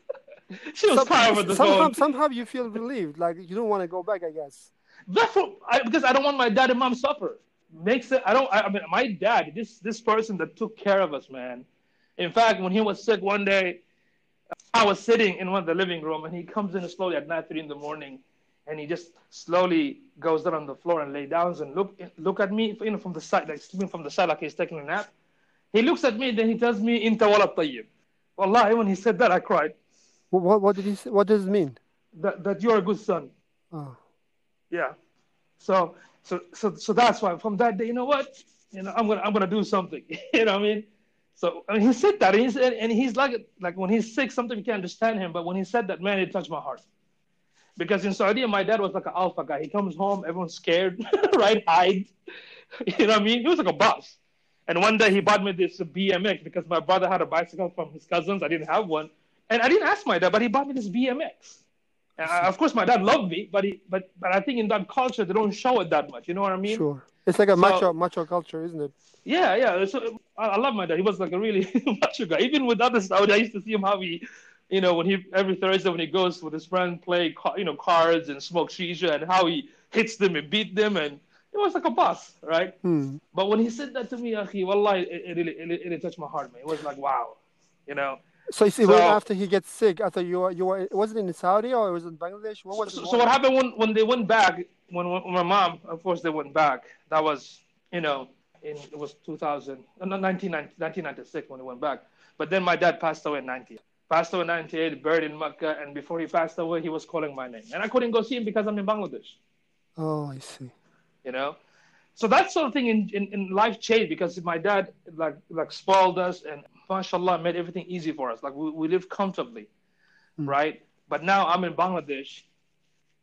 she was Some- crying over the somehow, somehow you feel relieved, like you don't want to go back. I guess. That's what, I, because I don't want my dad and mom suffer. Makes it. I don't. I, I mean, my dad, this this person that took care of us, man. In fact, when he was sick one day, I was sitting in one of the living room, and he comes in slowly at nine thirty in the morning, and he just slowly goes down on the floor and lay down and look look at me, you know, from the side, like sleeping from the side, like he's taking a nap. He looks at me, then he tells me, "Inta wala tayyib." Wallahi, when he said that, I cried. What, what, did he say? What does it mean? That that you're a good son. Oh, Yeah. So so so so that's why from that day, you know what? You know, I'm gonna I'm gonna do something. you know what I mean? So I mean, he said that, and he said, and he's like like when he's sick, sometimes you can't understand him. But when he said that, man, it touched my heart. Because in Saudi, my dad was like an alpha guy. He comes home, everyone's scared, right? Eyed. You know what I mean? He was like a boss. And one day he bought me this BMX because my brother had a bicycle from his cousins. I didn't have one, and I didn't ask my dad, but he bought me this BMX. I, of course, my dad loved me, but he, but but I think in that culture they don't show it that much. You know what I mean? sure. It's like a So- macho macho culture, isn't it? Yeah, yeah. So I, I love my dad. He was like a really macho guy. Even with other Saudi, I used to see him how he, you know, when he every Thursday when he goes with his friend play, you know, cards and smoke shisha, and how he hits them and beat them, and it was like a boss, right? Hmm. But when he said that to me, akhi, wallahi, it, it really, it, really touched my heart, man. It was like, wow, you know. So you see, So- after he gets sick, after you were, you were, was it in Saudi or it was it in Bangladesh? What was So, so what happened when, when they went back? When, when my mom, of course, they went back. That was, you know, in it was 2000, uh, no, 1990 1996 when they went back. But then my dad passed away in 90. Passed away in 98, buried in Mecca, and before he passed away, he was calling my name, and I couldn't go see him because I'm in Bangladesh. Oh, I see. You know, so that sort of thing in, in, in life changed because my dad like like spoiled us and mashallah made everything easy for us. Like we, we live comfortably, Mm. right? But now I'm in Bangladesh,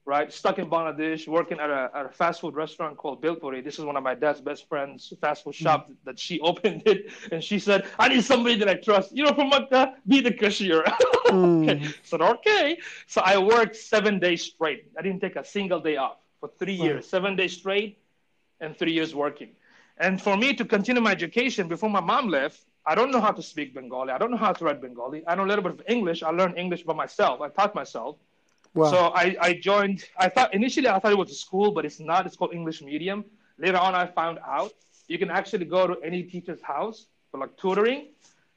right? Stuck in Bangladesh, working at a, at a fast food restaurant called Bilpuri. This is one of my dad's best friends' fast food shop that she opened it, and she said, "I need somebody that I trust. You know, from Makkah, be the cashier." Hmm. okay. So okay. So I worked seven days straight. I didn't take a single day off for three Wow. years, seven days straight, and three years working. And for me to continue my education before my mom left, I don't know how to speak Bengali. I don't know how to write Bengali. I know a little bit of English. I learned English by myself. I taught myself. Wow. So I, I joined, I thought initially I thought it was a school, but it's not. It's called English Medium. Later on, I found out you can actually go to any teacher's house for like tutoring,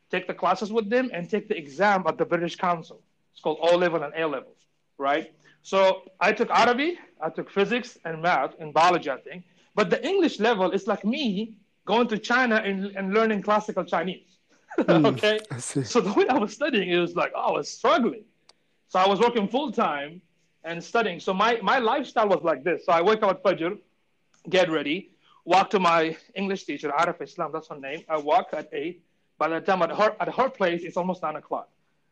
take the classes with them, and take the exam at the British Council. It's called O level and A level, right? So I took Arabic, I took physics and math and biology, I think. But the English level is like me going to China and, and learning classical Chinese. Hmm. okay? So the way I was studying, it was like, oh, I was struggling. So I was working full time and studying. So my, my lifestyle was like this. So I wake up at Fajr, get ready, walk to my English teacher, Arif Islam, that's her name. I walk at 8. By the time at her, at her place, it's almost 9 o'clock.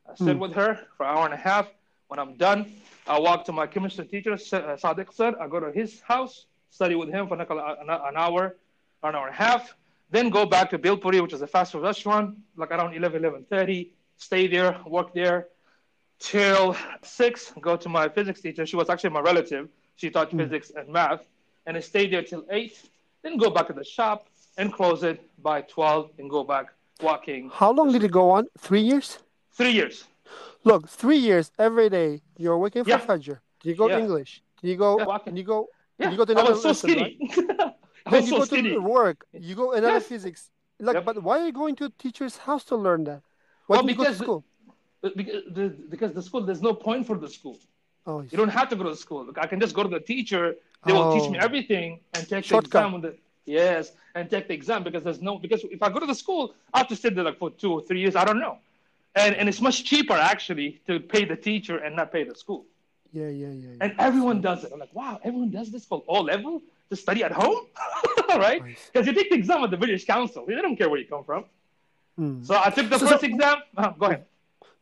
I hmm. sit with her for an hour and a half. When I'm done, I walk to my chemistry teacher, Sa- Sadiq sir. I go to his house, study with him for an hour, an hour and a half. Then go back to Bilpuri, which is a fast food restaurant, like around 11, 11.30. Stay there, work there till 6. Go to my physics teacher. She was actually my relative. She taught hmm. physics and math. And I stayed there till 8. Then go back to the shop and close it by 12 and go back walking. How long did it go on? Three years? Three years. Look, three years every day. You're working for Yeah. Fajr. Did you go Yeah. English? Did you go? Yeah. Did you go? Yeah, You go to I another was so lesson, skinny. I Then was you go skinny. to work. You go another Yes. physics. Like, Yep. but why are you going to a teacher's house to learn that? Why Well, didn't you go to because- school? Because the, because the school, there's no point for the school. Oh, You don't have to go to school. I can just go to the teacher. They will teach me Oh. everything and take Shortcut. the exam. With the, yes, and take the exam because there's no because if I go to the school, I have to sit there like for two or three years. I don't know, and and it's much cheaper actually to pay the teacher and not pay the school. yeah, yeah, yeah. yeah. And everyone does it. I'm like, wow, everyone does this for O level to study at home, right? Because you take the exam at the British Council. They don't care where you come from. Hmm. So I took the So- first so- exam. Uh, go ahead.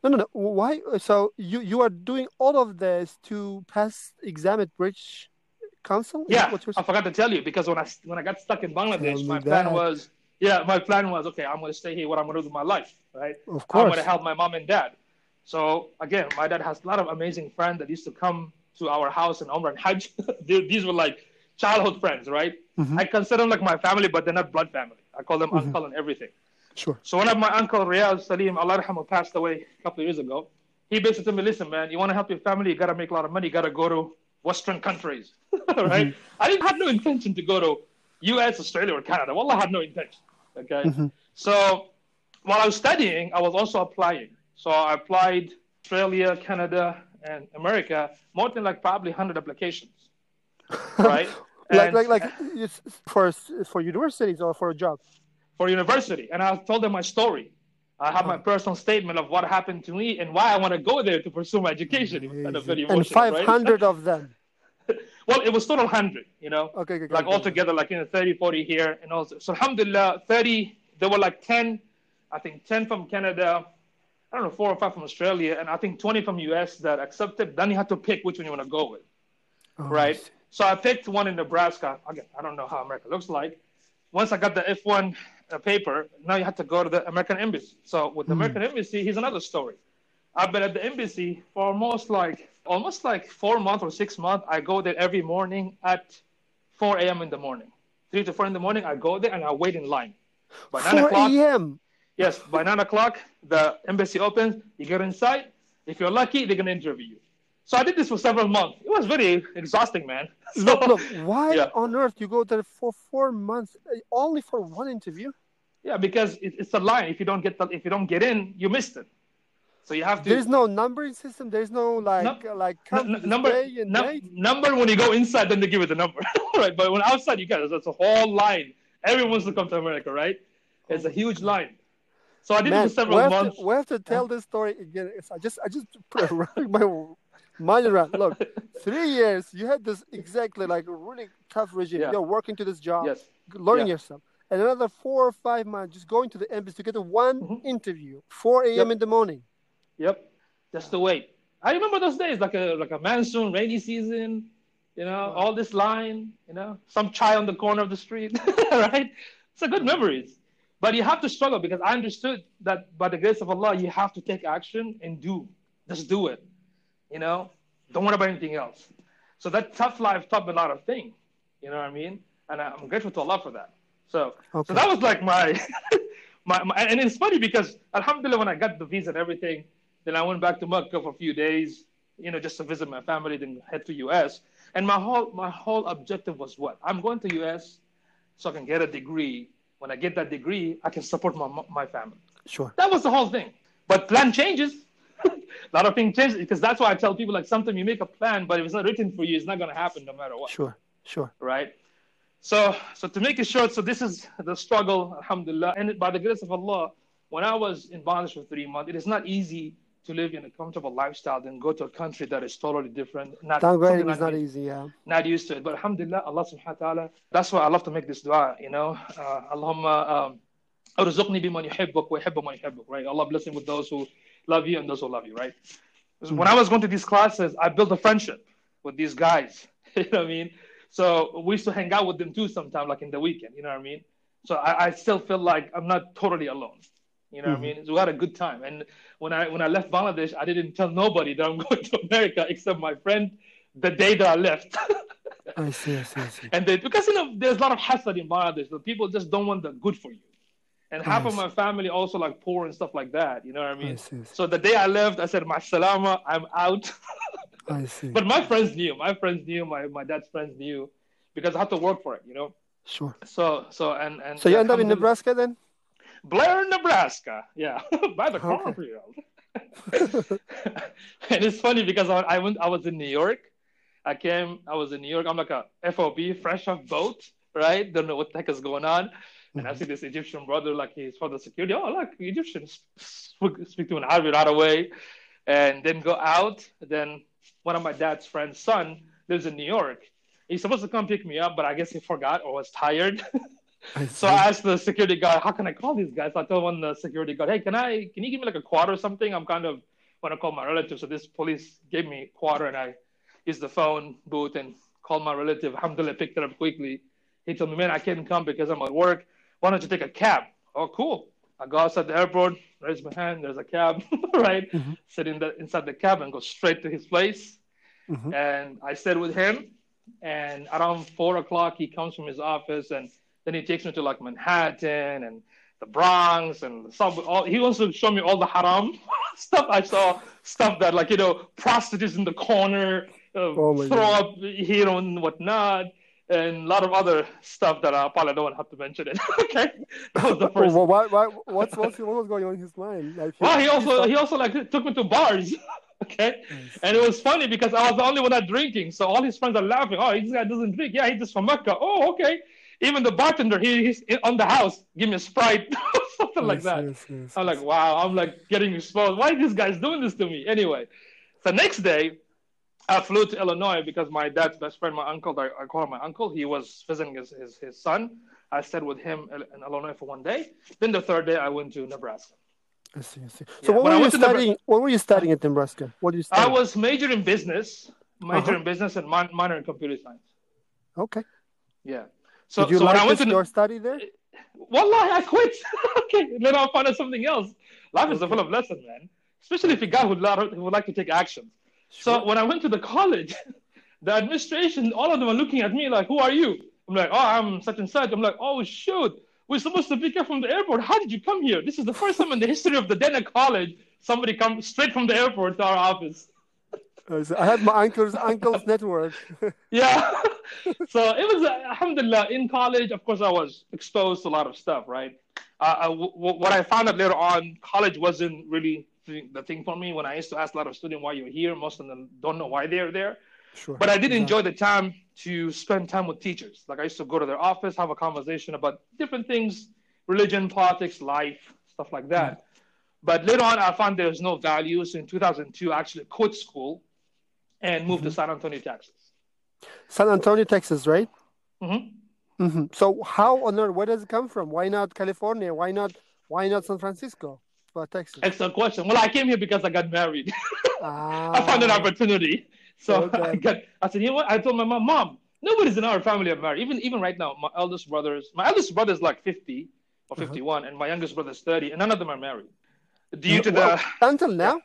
No, no, no. Why? So you you are doing all of this to pass exam at British Council? Is Yeah, I forgot to tell you because when I when I got stuck in Bangladesh, my plan was yeah, my plan was okay. I'm going to stay here. What I'm going to do with my life, right? Of course, I'm going to help my mom and dad. So again, my dad has a lot of amazing friends that used to come to our house in Umrah and Hajj. These were like childhood friends, right? Mm-hmm. I consider them like my family, but they're not blood family. I call them mm-hmm. uncle and everything. Sure. So one of my uncle Riyaz Salim, Allah rahmah, passed away a couple of years ago. He basically told me, listen, man, you want to help your family, you got to make a lot of money, you got to go to Western countries, right? Mm-hmm. I didn't have no intention to go to U.S., Australia, or Canada. Well, I had no intention, okay? Mm-hmm. So while I was studying, I was also applying. So I applied Australia, Canada, and America, more than like probably 100 applications, right? Like, like, like, it's for for universities or for a job. for university, and I told them my story. I have my personal statement of what happened to me and why I want to go there to pursue my education. It was kind of very and 500 right? of them. well, it was total 100, you know? Okay, okay, like okay. altogether, like, you know, 30, 40 here. And also, so alhamdulillah, 30, there were like 10, I think 10 from Canada, I don't know, four or five from Australia, and I think 20 from US that accepted. Then you have to pick which one you want to go with, Oh, right? So I picked one in Nebraska. Again, I don't know how America looks like. Once I got the F1 uh, paper, now you have to go to the American Embassy. So with the American Embassy, here's another story. I've been at the embassy for almost like almost like four months or six months. I go there every morning at 4 a.m. in the morning. Three to four in the morning, I go there and I wait in line. By nine Four o'clock, a.m. yes, by nine o'clock, the embassy opens. You get inside. If you're lucky, they're gonna interview you. So I did this for several months. It was very exhausting, man. So- Look, look. Why Yeah. on earth you go there for four months uh, only for one interview? Yeah, because it, it's a line. If you don't get the, if you don't get in, you missed it. So you have to There's no numbering system. There's no like No- uh, like number day and num- date. number when you go inside, then they give you the number, right? But when outside, you get it's a whole line. Everyone wants to come to America, right? It's a huge line. So I did Man, it for several we months. to, we have to tell this story again. It's- I just I just put it around my around. Look, three years you had this exactly like a really tough regime. Yeah. You're working to this job, Yes. learning Yeah. yourself, and another four or five months just going to the embassy to get one Mhm. interview, 4 a.m. Yep. in the morning. Yep. Just to wait. I remember those days, like a like a monsoon, rainy season. You know, all this line. You know, some chai on the corner of the street, right? It's a good memories. But you have to struggle because I understood that by the grace of Allah, you have to take action and do. Just do it. You know, don't worry about anything else. So that tough life taught me a lot of things. You know what I mean? And I'm grateful to Allah for that. So, Okay. so that was like my, my, my, and it's funny because Alhamdulillah, when I got the visa and everything, then I went back to Mecca for a few days, you know, just to visit my family, then head to US. And my whole, my whole objective was what? I'm going to US so I can get a degree. When I get that degree, I can support my, my family. Sure. That was the whole thing. But plan changes. A lot of things change because that's why I tell people like sometimes you make a plan, but if it's not written for you, it's not going to happen no matter what Sure. Sure. right? So, so to make it short, so this is the struggle, alhamdulillah. And by the grace of Allah, when I was in bondage for three months, it is not easy to live in a comfortable lifestyle and go to a country that is totally different. Not, Downgrading is not not, easy. Yeah. not used to it. But alhamdulillah, Allah subhanahu wa ta'ala, that's why I love to make this dua, you know. Uh, Allahumma um, biman yuhibbuk wa yuhibbu man yuhibbuk, right? Allah blessing with those who love you and those who love you, right? When hmm. I was going to these classes, I built a friendship with these guys. you know what I mean? So we used to hang out with them too sometime, like in the weekend, you know what I mean? So I, I still feel like I'm not totally alone. You know what I hmm. mean? So we had a good time. And when I when I left Bangladesh, I didn't tell nobody that I'm going to America except my friend the day that I left. I see. I see. I see. and they, because you know there's a lot of hasad in Bangladesh. The people just don't want the good for you. And half of my family also like poor and stuff like that. You know what I mean? I see. So the day I left, I said, "Masalama, I'm out." I see. but my friends knew. My friends knew. My my dad's friends knew, because I had to work for it. You know. Sure. So so and and. So you end up in Nebraska then? Blair, Nebraska. Yeah, by the Okay. cornfield. and it's funny because I, I went. I was in New York. I came. I was in New York. I'm like a FOB, fresh off boat, right? Don't know what the heck is going on. And I mm-hmm. see this Egyptian brother, like he's for the security. Oh, look, Egyptians speak, to an Arabic right away, and then go out. Then one of my dad's friend's son lives in New York. He's supposed to come pick me up, but I guess he forgot or was tired. I So. I asked the security guard, how can I call these guys? I told one the security guard, hey, can I can you give me like a quarter or something? I'm kind of want to call my relative. So this police gave me a quarter and I used the phone booth and called my relative. Alhamdulillah, picked it up quickly. He told me, man, I can't come because I'm at work. Why don't you take a cab? Oh, cool. I go outside the airport, raise my hand, there's a cab, right? Mhm. Sit in the, inside the cab and go straight to his place. Mhm. And I stayed with him. And around four o'clock, he comes from his office and then he takes me to like Manhattan and the Bronx and the subway. All, he wants to show me all the haram stuff. I saw stuff that like, you know, prostitutes in the corner, uh, Oh throw God. up heroin and whatnot. And a lot of other stuff that uh, I probably don't have to mention it. okay, that was the first. Well, why, why, what's, what's, what was going on in his mind? Like, Well, he also he also like took me to bars. okay, and it was funny because I was the only one not drinking, so all his friends are laughing. Oh, this guy doesn't drink. Yeah, he's just from Mecca. Oh, okay. Even the bartender, he, he's on the house. Give me a sprite, something like that. yes, yes, I'm yes. like, wow. I'm like getting exposed. Why are these guys doing this to me? Anyway, so next day, I flew to Illinois because my dad's best friend, my uncle, I, I call him my uncle. He was visiting his, his, his son. I stayed with him in in Illinois for one day. Then the third day, I went to Nebraska. I see, I see. Yeah, So what when I were you went to Nebra- studying? What were you studying at Nebraska? What did you study? I was major in business, major Uh-huh. in business, and min- minor in computer science. Okay. Yeah. So, Did you so when like I went to your study there? Wallahi, I quit. okay, then I'll find out something else. Life is full of lessons, man. Especially if you guy who, who would like to take So when I went to the college, the administration, all of them are looking at me like, "Who are you?" I'm like, "Oh, I'm such and such." I'm like, "Oh shoot, we're supposed to pick up from the airport. How did you come here? This is the first time in the history of the Dana College somebody come straight from the airport to our office." I had my uncle's uncle's network. yeah. so it was, uh, alhamdulillah, in college, of course, I was exposed to a lot of stuff, right? Uh, I, w- w- what I found out later on, college wasn't really the the thing for me. When I used to ask a lot of students why you're here, most of them don't know why they're there. Sure. But I did enjoy the time to spend time with teachers. Like I used to go to their office, have a conversation about different things, religion, politics, life, stuff like that. But later on, I found there's no value. So in 2002, I actually quit school and moved to San Antonio, Texas. San Antonio, Texas, right? hmm hmm So how on earth? Where does it come from? Why not California? Why not? Why not San Francisco? But Texas. Excellent question. Well, I came here because I got married. I found an Ah, opportunity. So Okay. I got. I said, you know what? I told my mom, Mom, nobody's in our family are married. Even even right now, my eldest brothers, my eldest brother is like 50 or Uh-huh. 51, and my youngest brother is 30, and none of them are married. Due to Well, the until now.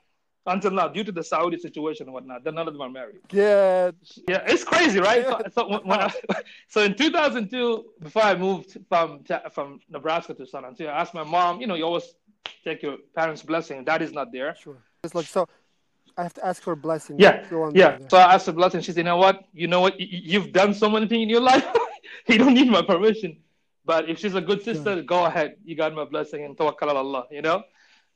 Until now, due to the Saudi situation and whatnot, then none of them are married. Yeah. Yeah, it's crazy, right? So, so, when, when I, so in 2002, before I moved from from Nebraska to San Antonio, I asked my mom, you know, you always take your parents' blessing. Daddy's not there. Sure. It's like so. I have to ask for a blessing. Yeah, yeah. So I asked for blessing. She said, "You know what? You know what? You've done so many things in your life. you don't need my permission. But if she's a good sister, yeah. go ahead. You got my blessing and tawakkal Allah. You know."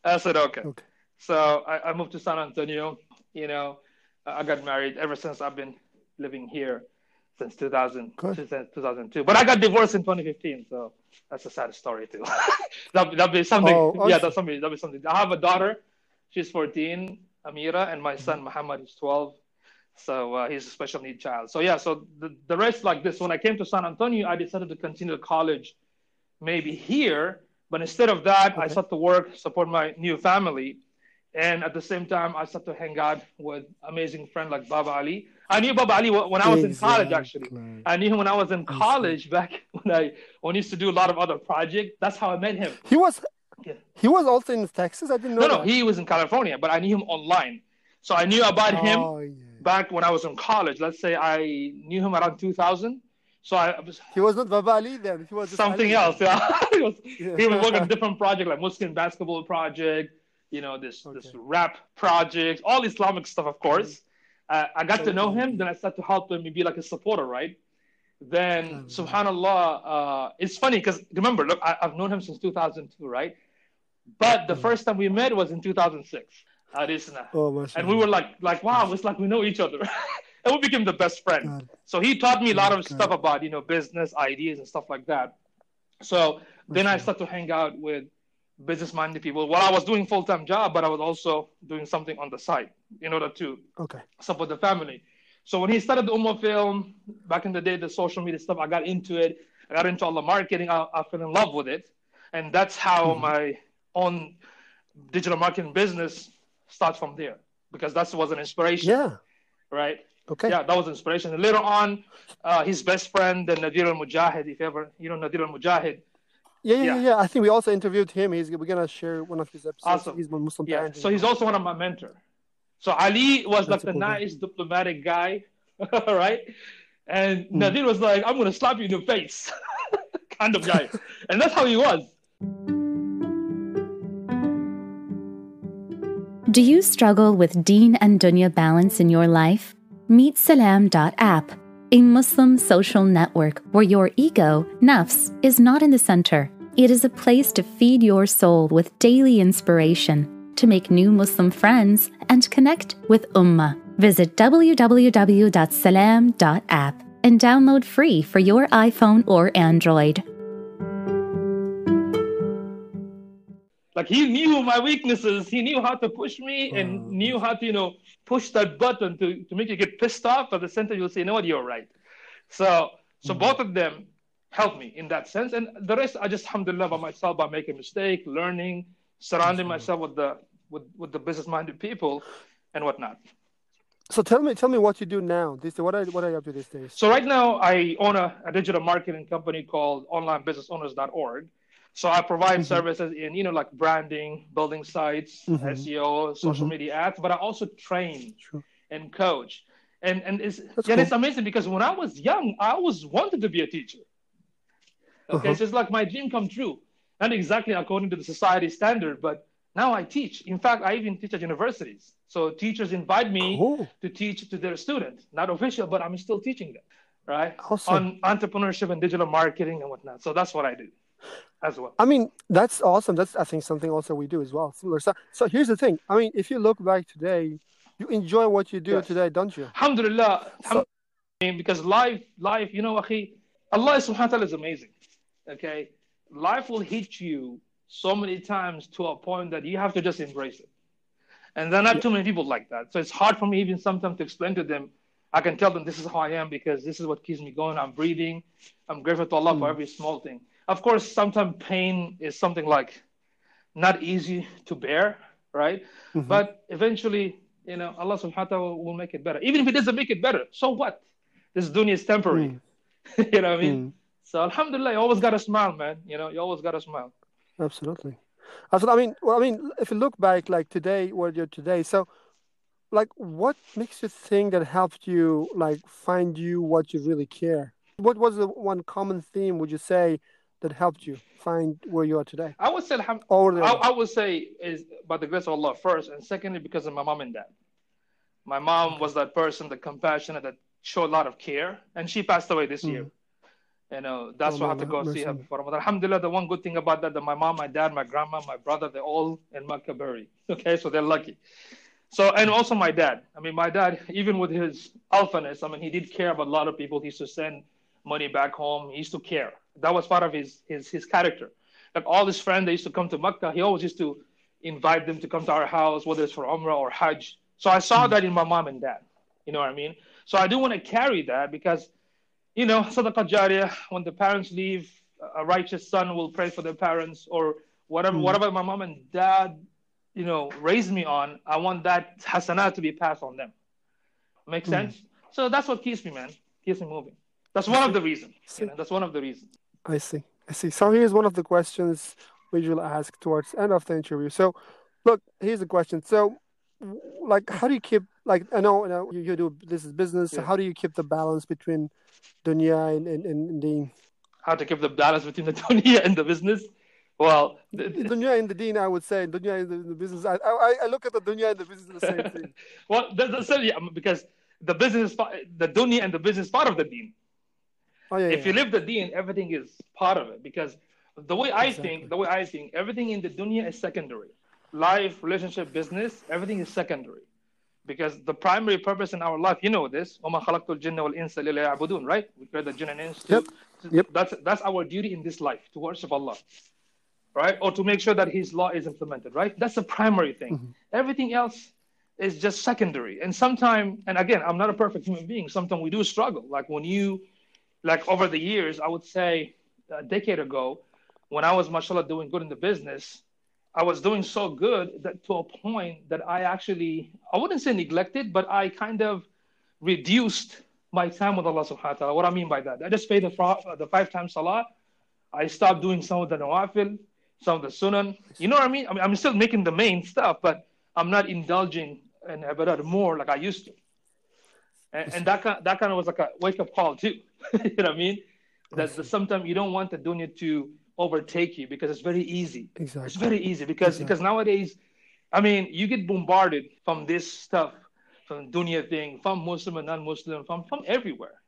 I said, "Okay." Okay. So I, I moved to San Antonio. You know, I got married. Ever since I've been living here since 2000, since 2002. But I got divorced in 2015, so that's a sad story too. that that'd be something. Oh, yeah, that's something. That'd be something. I have a daughter. She's 14, Amira, and my son Muhammad is 12. So uh, he's a special need child. So yeah, so the, the rest like this. When I came to San Antonio, I decided to continue college, maybe here. But instead of that, okay. I started to work, support my new family. And at the same time, I started to hang out with amazing friend like Baba Ali. I knew Baba Ali when I was exactly. in college, actually. I knew him when I was in college back when I when I used to do a lot of other projects. That's how I met him. He was yeah. he was also in Texas. I didn't know. No, that. no, he was in California, but I knew him online. So I knew about oh, him yeah. back when I was in college. Let's say I knew him around 2000. So I was. He was not Baba Ali then. He was something Ali. else. Yeah. he was. Yeah. He was working on different project like Muslim basketball project you know, this okay. this rap project, all Islamic stuff, of course. Mm-hmm. Uh, I got to know him, then I started to help him and be like a supporter, right? Then, subhanAllah, uh, it's funny because remember, look, I, have known him since 2002, right? But the mm-hmm. first time we met was in 2006 at ISNA. Oh, and we were like, like, wow, it's like we know each other. and we became the best friend. God. So he taught me a lot of God. stuff about, you know, business ideas and stuff like that. So then I started to hang out with business minded people while I was doing full time job, but I was also doing something on the side in order to okay. support the family. So when he started the Ummah film back in the day, the social media stuff, I got into it. I got into all the marketing. I, I fell in love with it, and that's how mm-hmm. my own digital marketing business starts from there because that was an inspiration. Yeah. Right. Okay. Yeah, that was inspiration. And later on, uh, his best friend, the Nadir Al Mujahid, if ever you know Nadir Al Mujahid, yeah, yeah, yeah, yeah. I think we also interviewed him. He's we're gonna share one of his episodes. Awesome. He's my Muslim yeah. So he's also one of my mentor. So Ali was That's like the cool nice guy. diplomatic guy, right? And mm. Nadir was like, "I'm gonna slap you in the face," kind of guy, and that's how he was. Do you struggle with Deen and Dunya balance in your life? Meet Salam.app a Muslim social network where your ego, nafs, is not in the center. It is a place to feed your soul with daily inspiration, to make new Muslim friends, and connect with Ummah. Visit www.salam.app and download free for your iPhone or Android. Like he knew my weaknesses, he knew how to push me and knew how to, you know, push that button to, to make you get pissed off. At the center, you'll say, you know what, you're right. So, so mm-hmm. both of them helped me in that sense. And the rest, I just, alhamdulillah, by myself, by making mistake, learning, surrounding mm-hmm. myself with the, with, with the business-minded people and whatnot. So tell me, tell me what you do now. This, what are, what are you up to these days? So right now, I own a, a digital marketing company called OnlineBusinessOwners.org. So I provide mm-hmm. services in, you know, like branding, building sites, mm-hmm. SEO, social mm-hmm. media ads, but I also train sure. and coach. And and it's That's yeah, cool. it's amazing because when I was young, I always wanted to be a teacher. Okay, uh-huh. so it's like my dream come true. Not exactly according to the society standard, but now I teach. In fact, I even teach at universities. So teachers invite me cool. to teach to their students. Not official, but I'm still teaching them, right? Awesome. On entrepreneurship and digital marketing and whatnot. So that's what I do as well. I mean, that's awesome. That's I think something also we do as well. Similar. So, so here's the thing. I mean, if you look back today, you enjoy what you do yes. today, don't you? Alhamdulillah. So, because life, life, you know, akhi, Allah subhanahu wa ta'ala is amazing. Okay? Life will hit you so many times to a point that you have to just embrace it. And there are not yeah. too many people like that. So it's hard for me even sometimes to explain to them. I can tell them this is how I am because this is what keeps me going. I'm breathing. I'm grateful to Allah mm. for every small thing of course, sometimes pain is something like not easy to bear, right? Mm-hmm. But eventually, you know, Allah subhanahu wa ta'ala will make it better. Even if it doesn't make it better, so what? This dunya is temporary. Mm. you know what I mean? Mm. So alhamdulillah, you always got to smile, man. You know, you always got to smile. Absolutely. I mean, well, I mean, if you look back, like today, where you're today, so like, what makes you think that helped you, like, find you what you really care? What was the one common theme would you say that helped you find where you are today? I would say, I, I would say is by the grace of Allah first, and secondly because of my mom and dad. My mom was that person, the compassionate, that showed a lot of care, and she passed away this mm. year. You know, that's oh, why I have to go see her before Ramadan. Alhamdulillah, the one good thing about that, that my mom, my dad, my grandma, my brother, they're all in Makkah buried. Okay, so they're lucky. So, and also my dad. I mean, my dad, even with his alphaness, I mean, he did care about a lot of people. He used to send money back home. He used to care. That was part of his his his character. Like all his friends, they used to come to Makkah. He always used to invite them to come to our house, whether it's for Umrah or Hajj. So I saw mm-hmm. that in my mom and dad. You know what I mean? So I do want to carry that because, you know, sadaqah jariyah, when the parents leave, a righteous son will pray for their parents or whatever, mm-hmm. whatever my mom and dad, you know, raised me on, I want that hasanah to be passed on them. Make mm-hmm. sense? So that's what keeps me, man. Keeps me moving. That's one of the reasons. You know, that's one of the reasons. I see. I see. So here's one of the questions we will ask towards end of the interview. So, look, here's the question. So, like, how do you keep like I know, you, know, you, do this is business. Yeah. So how do you keep the balance between dunya and, and, and deen? How to keep the balance between the dunya and the business? Well, the, the dunya and the deen, I would say dunya and the, the business. I, I, I look at the dunya and the business the same thing. well, that's, that's, yeah, because the business, the dunya and the business part of the deen. Oh, yeah, if yeah. you live the deen, everything is part of it. Because the way I exactly. think, the way I think, everything in the dunya is secondary. Life, relationship, business, everything is secondary because the primary purpose in our life, you know this, right? We create the jinn and ins. Yep. yep. That's that's our duty in this life to worship Allah, right? Or to make sure that His law is implemented, right? That's the primary thing. Mm-hmm. Everything else is just secondary. And sometimes, and again, I'm not a perfect human being. Sometimes we do struggle. Like when you, like over the years, I would say a decade ago, when I was mashallah doing good in the business, I was doing so good that to a point that I actually, I wouldn't say neglected, but I kind of reduced my time with Allah subhanahu wa ta'ala. What I mean by that, I just paid the, uh, the five times salah. I stopped doing some of the nawafil, some of the sunan. You know what I mean? I mean, I'm still making the main stuff, but I'm not indulging in ibadah more like I used to. And, and that, kind, that kind of was like a wake up call too. you know what I mean? That sometimes you don't want the dunya to overtake you because it's very easy. Exactly. It's very easy because exactly. because nowadays, I mean, you get bombarded from this stuff, from dunya thing, from Muslim and non-Muslim, from from everywhere.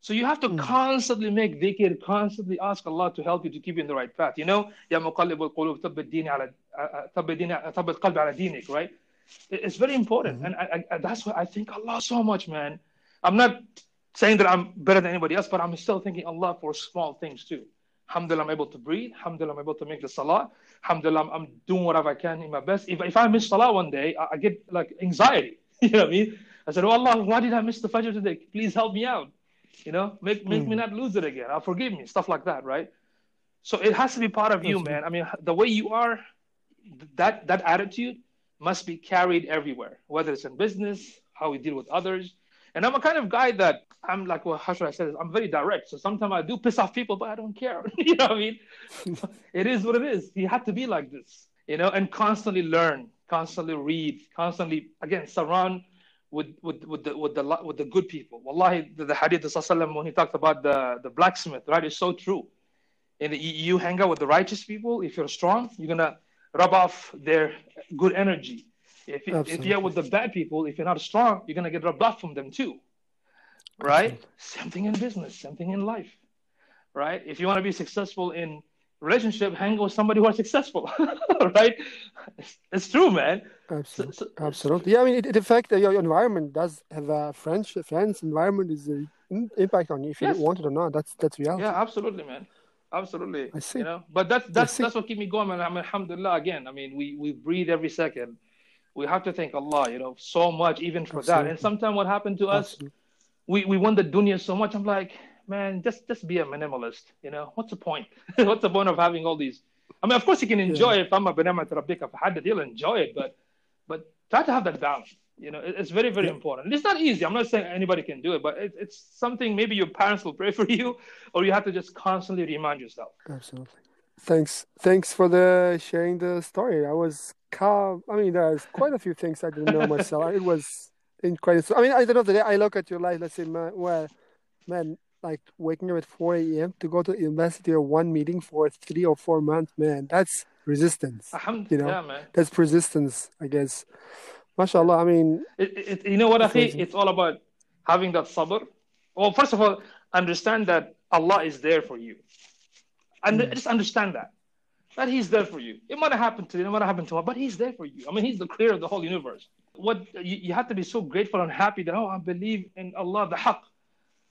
So you have to mm. constantly make dhikr, constantly ask Allah to help you to keep you in the right path. You know, Ya muqallib al-qulub thabbit dini ala thabbit qalbi ala dinik, right? It's very important, mm-hmm. and I, I, that's why I thank Allah so much, man. I'm not saying that I'm better than anybody else, but I'm still thanking Allah for small things too. Alhamdulillah, I'm able to breathe. Alhamdulillah, I'm able to make the salah. Alhamdulillah, I'm, I'm doing whatever I can in my best. If, if I miss salah one day, I, I get like anxiety. you know what I mean? I said, Oh Allah, why did I miss the Fajr today? Please help me out. You know, make, make mm. me not lose it again. I'll forgive me, stuff like that, right? So it has to be part of you, man. I mean, the way you are, that that attitude must be carried everywhere, whether it's in business, how we deal with others, and I'm a kind of guy that I'm like, well, how should I say this? I'm very direct. So sometimes I do piss off people, but I don't care. you know what I mean? it is what it is. You have to be like this, you know, and constantly learn, constantly read, constantly, again, surround with, with, with, the, with, the, with the good people. Wallahi, the, the hadith of Sallallahu when he talked about the, the blacksmith, right, is so true. And you hang out with the righteous people, if you're strong, you're going to rub off their good energy if, you, if you're with the bad people, if you're not strong, you're going to get rubbed off from them too. Right? Absolutely. Same thing in business, same thing in life. Right? If you want to be successful in relationship, hang with somebody who are successful. right? It's, it's, true, man. Absolutely. So, so, Absolutely. Yeah, I mean, it, it affects uh, your environment does have a friends, friends environment is an impact on you if you yes. want it or not. That's that's reality. Yeah, absolutely, man absolutely. I see. You know, but that's that's that's what keep me going, man. I mean, alhamdulillah. Again, I mean, we we breathe every second we have to thank Allah, you know, so much even for Absolutely. that. And sometimes what happened to us, Absolutely. we, we want the dunya so much. I'm like, man, just just be a minimalist. You know, what's the point? what's the point of having all these? I mean, of course you can enjoy yeah. it. If I'm a rabbika had you'll enjoy it, but but try to have that balance. You know, it's very, very yeah. important. It's not easy. I'm not saying anybody can do it, but it, it's something maybe your parents will pray for you, or you have to just constantly remind yourself. Absolutely. Thanks, thanks for the sharing the story. I was I mean, there's quite a few things I didn't know myself. It was incredible. I mean, I don't know. Today I look at your life. Let's say, man, well, man, like waking up at 4 a.m. to go to university or one meeting for three or four months, man, that's resistance. You know, yeah, man. that's persistence, I guess. MashaAllah. I mean, it, it, you know what I think? It's all about having that sabr. Well, first of all, understand that Allah is there for you. And mm. just understand that. That He's there for you. It might have happened to you, it might have happened to tomorrow, but He's there for you. I mean, He's the creator of the whole universe. What you, you have to be so grateful and happy that, oh, I believe in Allah, the haqq,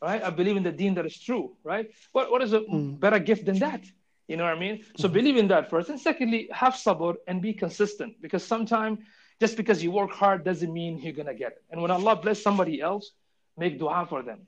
right? I believe in the deen that is true, right? What, what is a mm. better gift than that? You know what I mean? So mm-hmm. believe in that first. And secondly, have sabr and be consistent because sometimes just because you work hard doesn't mean you're going to get it. And when Allah bless somebody else, make dua for them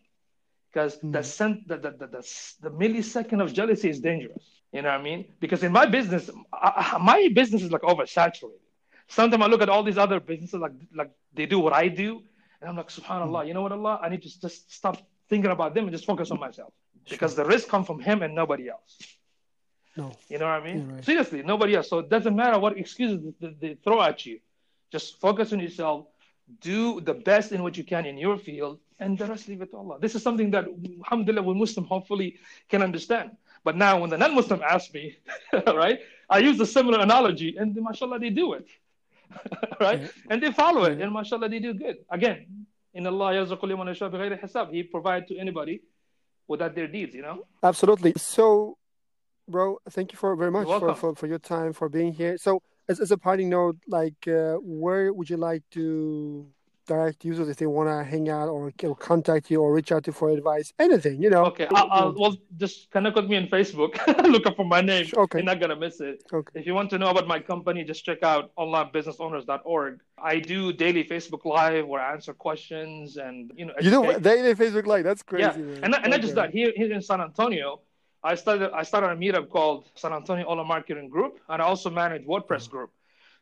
because mm. the, cent- the, the, the, the, the millisecond of jealousy is dangerous. You know what I mean? Because in my business, I, my business is like oversaturated. Sometimes I look at all these other businesses, like like they do what I do, and I'm like, Subhanallah, you know what, Allah, I need to just stop thinking about them and just focus on myself sure. because the rizq comes from Him and nobody else. No. You know what I mean? Right. Seriously, nobody else. So it doesn't matter what excuses they, they throw at you. Just focus on yourself. Do the best in what you can in your field, and the rest leave it to Allah. This is something that, alhamdulillah, we Muslim hopefully can understand. But now, when the non-Muslim ask me, right, I use a similar analogy, and mashallah, they do it, right, yeah. and they follow it, and mashallah, they do good. Again, in Allah hisab, He provides to anybody without their deeds. You know. Absolutely. So, bro, thank you for very much for, for, for your time for being here. So, as, as a parting note, like, uh, where would you like to direct users if they want to hang out or, contact you or reach out to you for advice, anything, you know. Okay, I'll, I'll well just connect with me on Facebook. Look up for my name. Okay, you're not gonna miss it. Okay. If you want to know about my company, just check out onlinebusinessowners.org. I do daily Facebook Live where I answer questions and you know. Educate. You do daily Facebook Live? That's crazy. Yeah, man. and, not, and okay. not just that. Here, here in San Antonio. I started I started a meetup called San Antonio Online Marketing Group, and I also manage WordPress mm-hmm. group.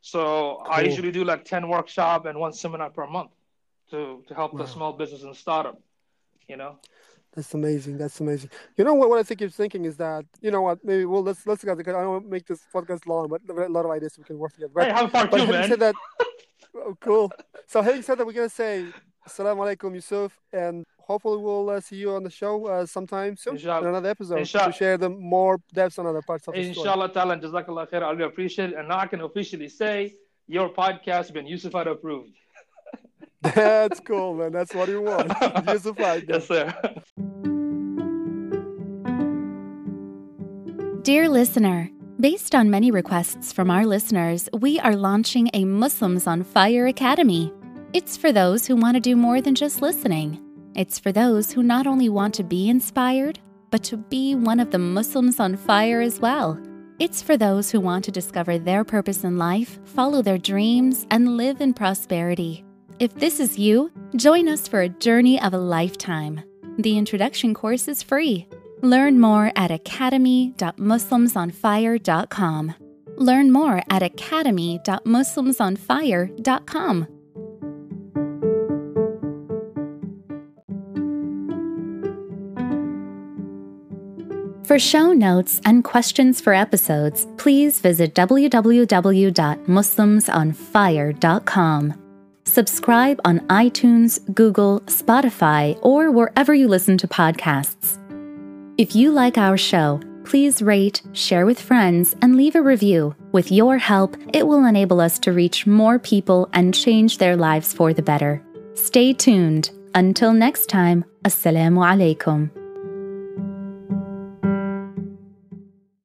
So cool. I usually do like 10 workshop and one seminar per month to, to help wow. the small business and startup, you know? That's amazing. That's amazing. You know what? What I think you're thinking is that you know what? Maybe well, let's let's go because I don't want to make this podcast long, but a lot of ideas we can work together. But, hey, have part two, man. Said that, oh, cool. So having said that, we're gonna say Assalamu alaikum, Yusuf, and hopefully we'll uh, see you on the show uh, sometime soon Inshallah. in another episode Inshallah. to share the more depths on other parts of the Inshallah story. Inshallah, Jazakallah khair. I really appreciate it, and now I can officially say your podcast has been Yusufite approved. That's cool, man. That's what you want. Yusufite. Yes, sir. Dear listener, based on many requests from our listeners, we are launching a Muslims on Fire Academy. It's for those who want to do more than just listening. It's for those who not only want to be inspired, but to be one of the Muslims on fire as well. It's for those who want to discover their purpose in life, follow their dreams, and live in prosperity. If this is you, join us for a journey of a lifetime. The introduction course is free. Learn more at academy.muslimsonfire.com. Learn more at academy.muslimsonfire.com. For show notes and questions for episodes, please visit www.muslimsonfire.com. Subscribe on iTunes, Google, Spotify, or wherever you listen to podcasts. If you like our show, please rate, share with friends, and leave a review. With your help, it will enable us to reach more people and change their lives for the better. Stay tuned. Until next time, Assalamu alaikum.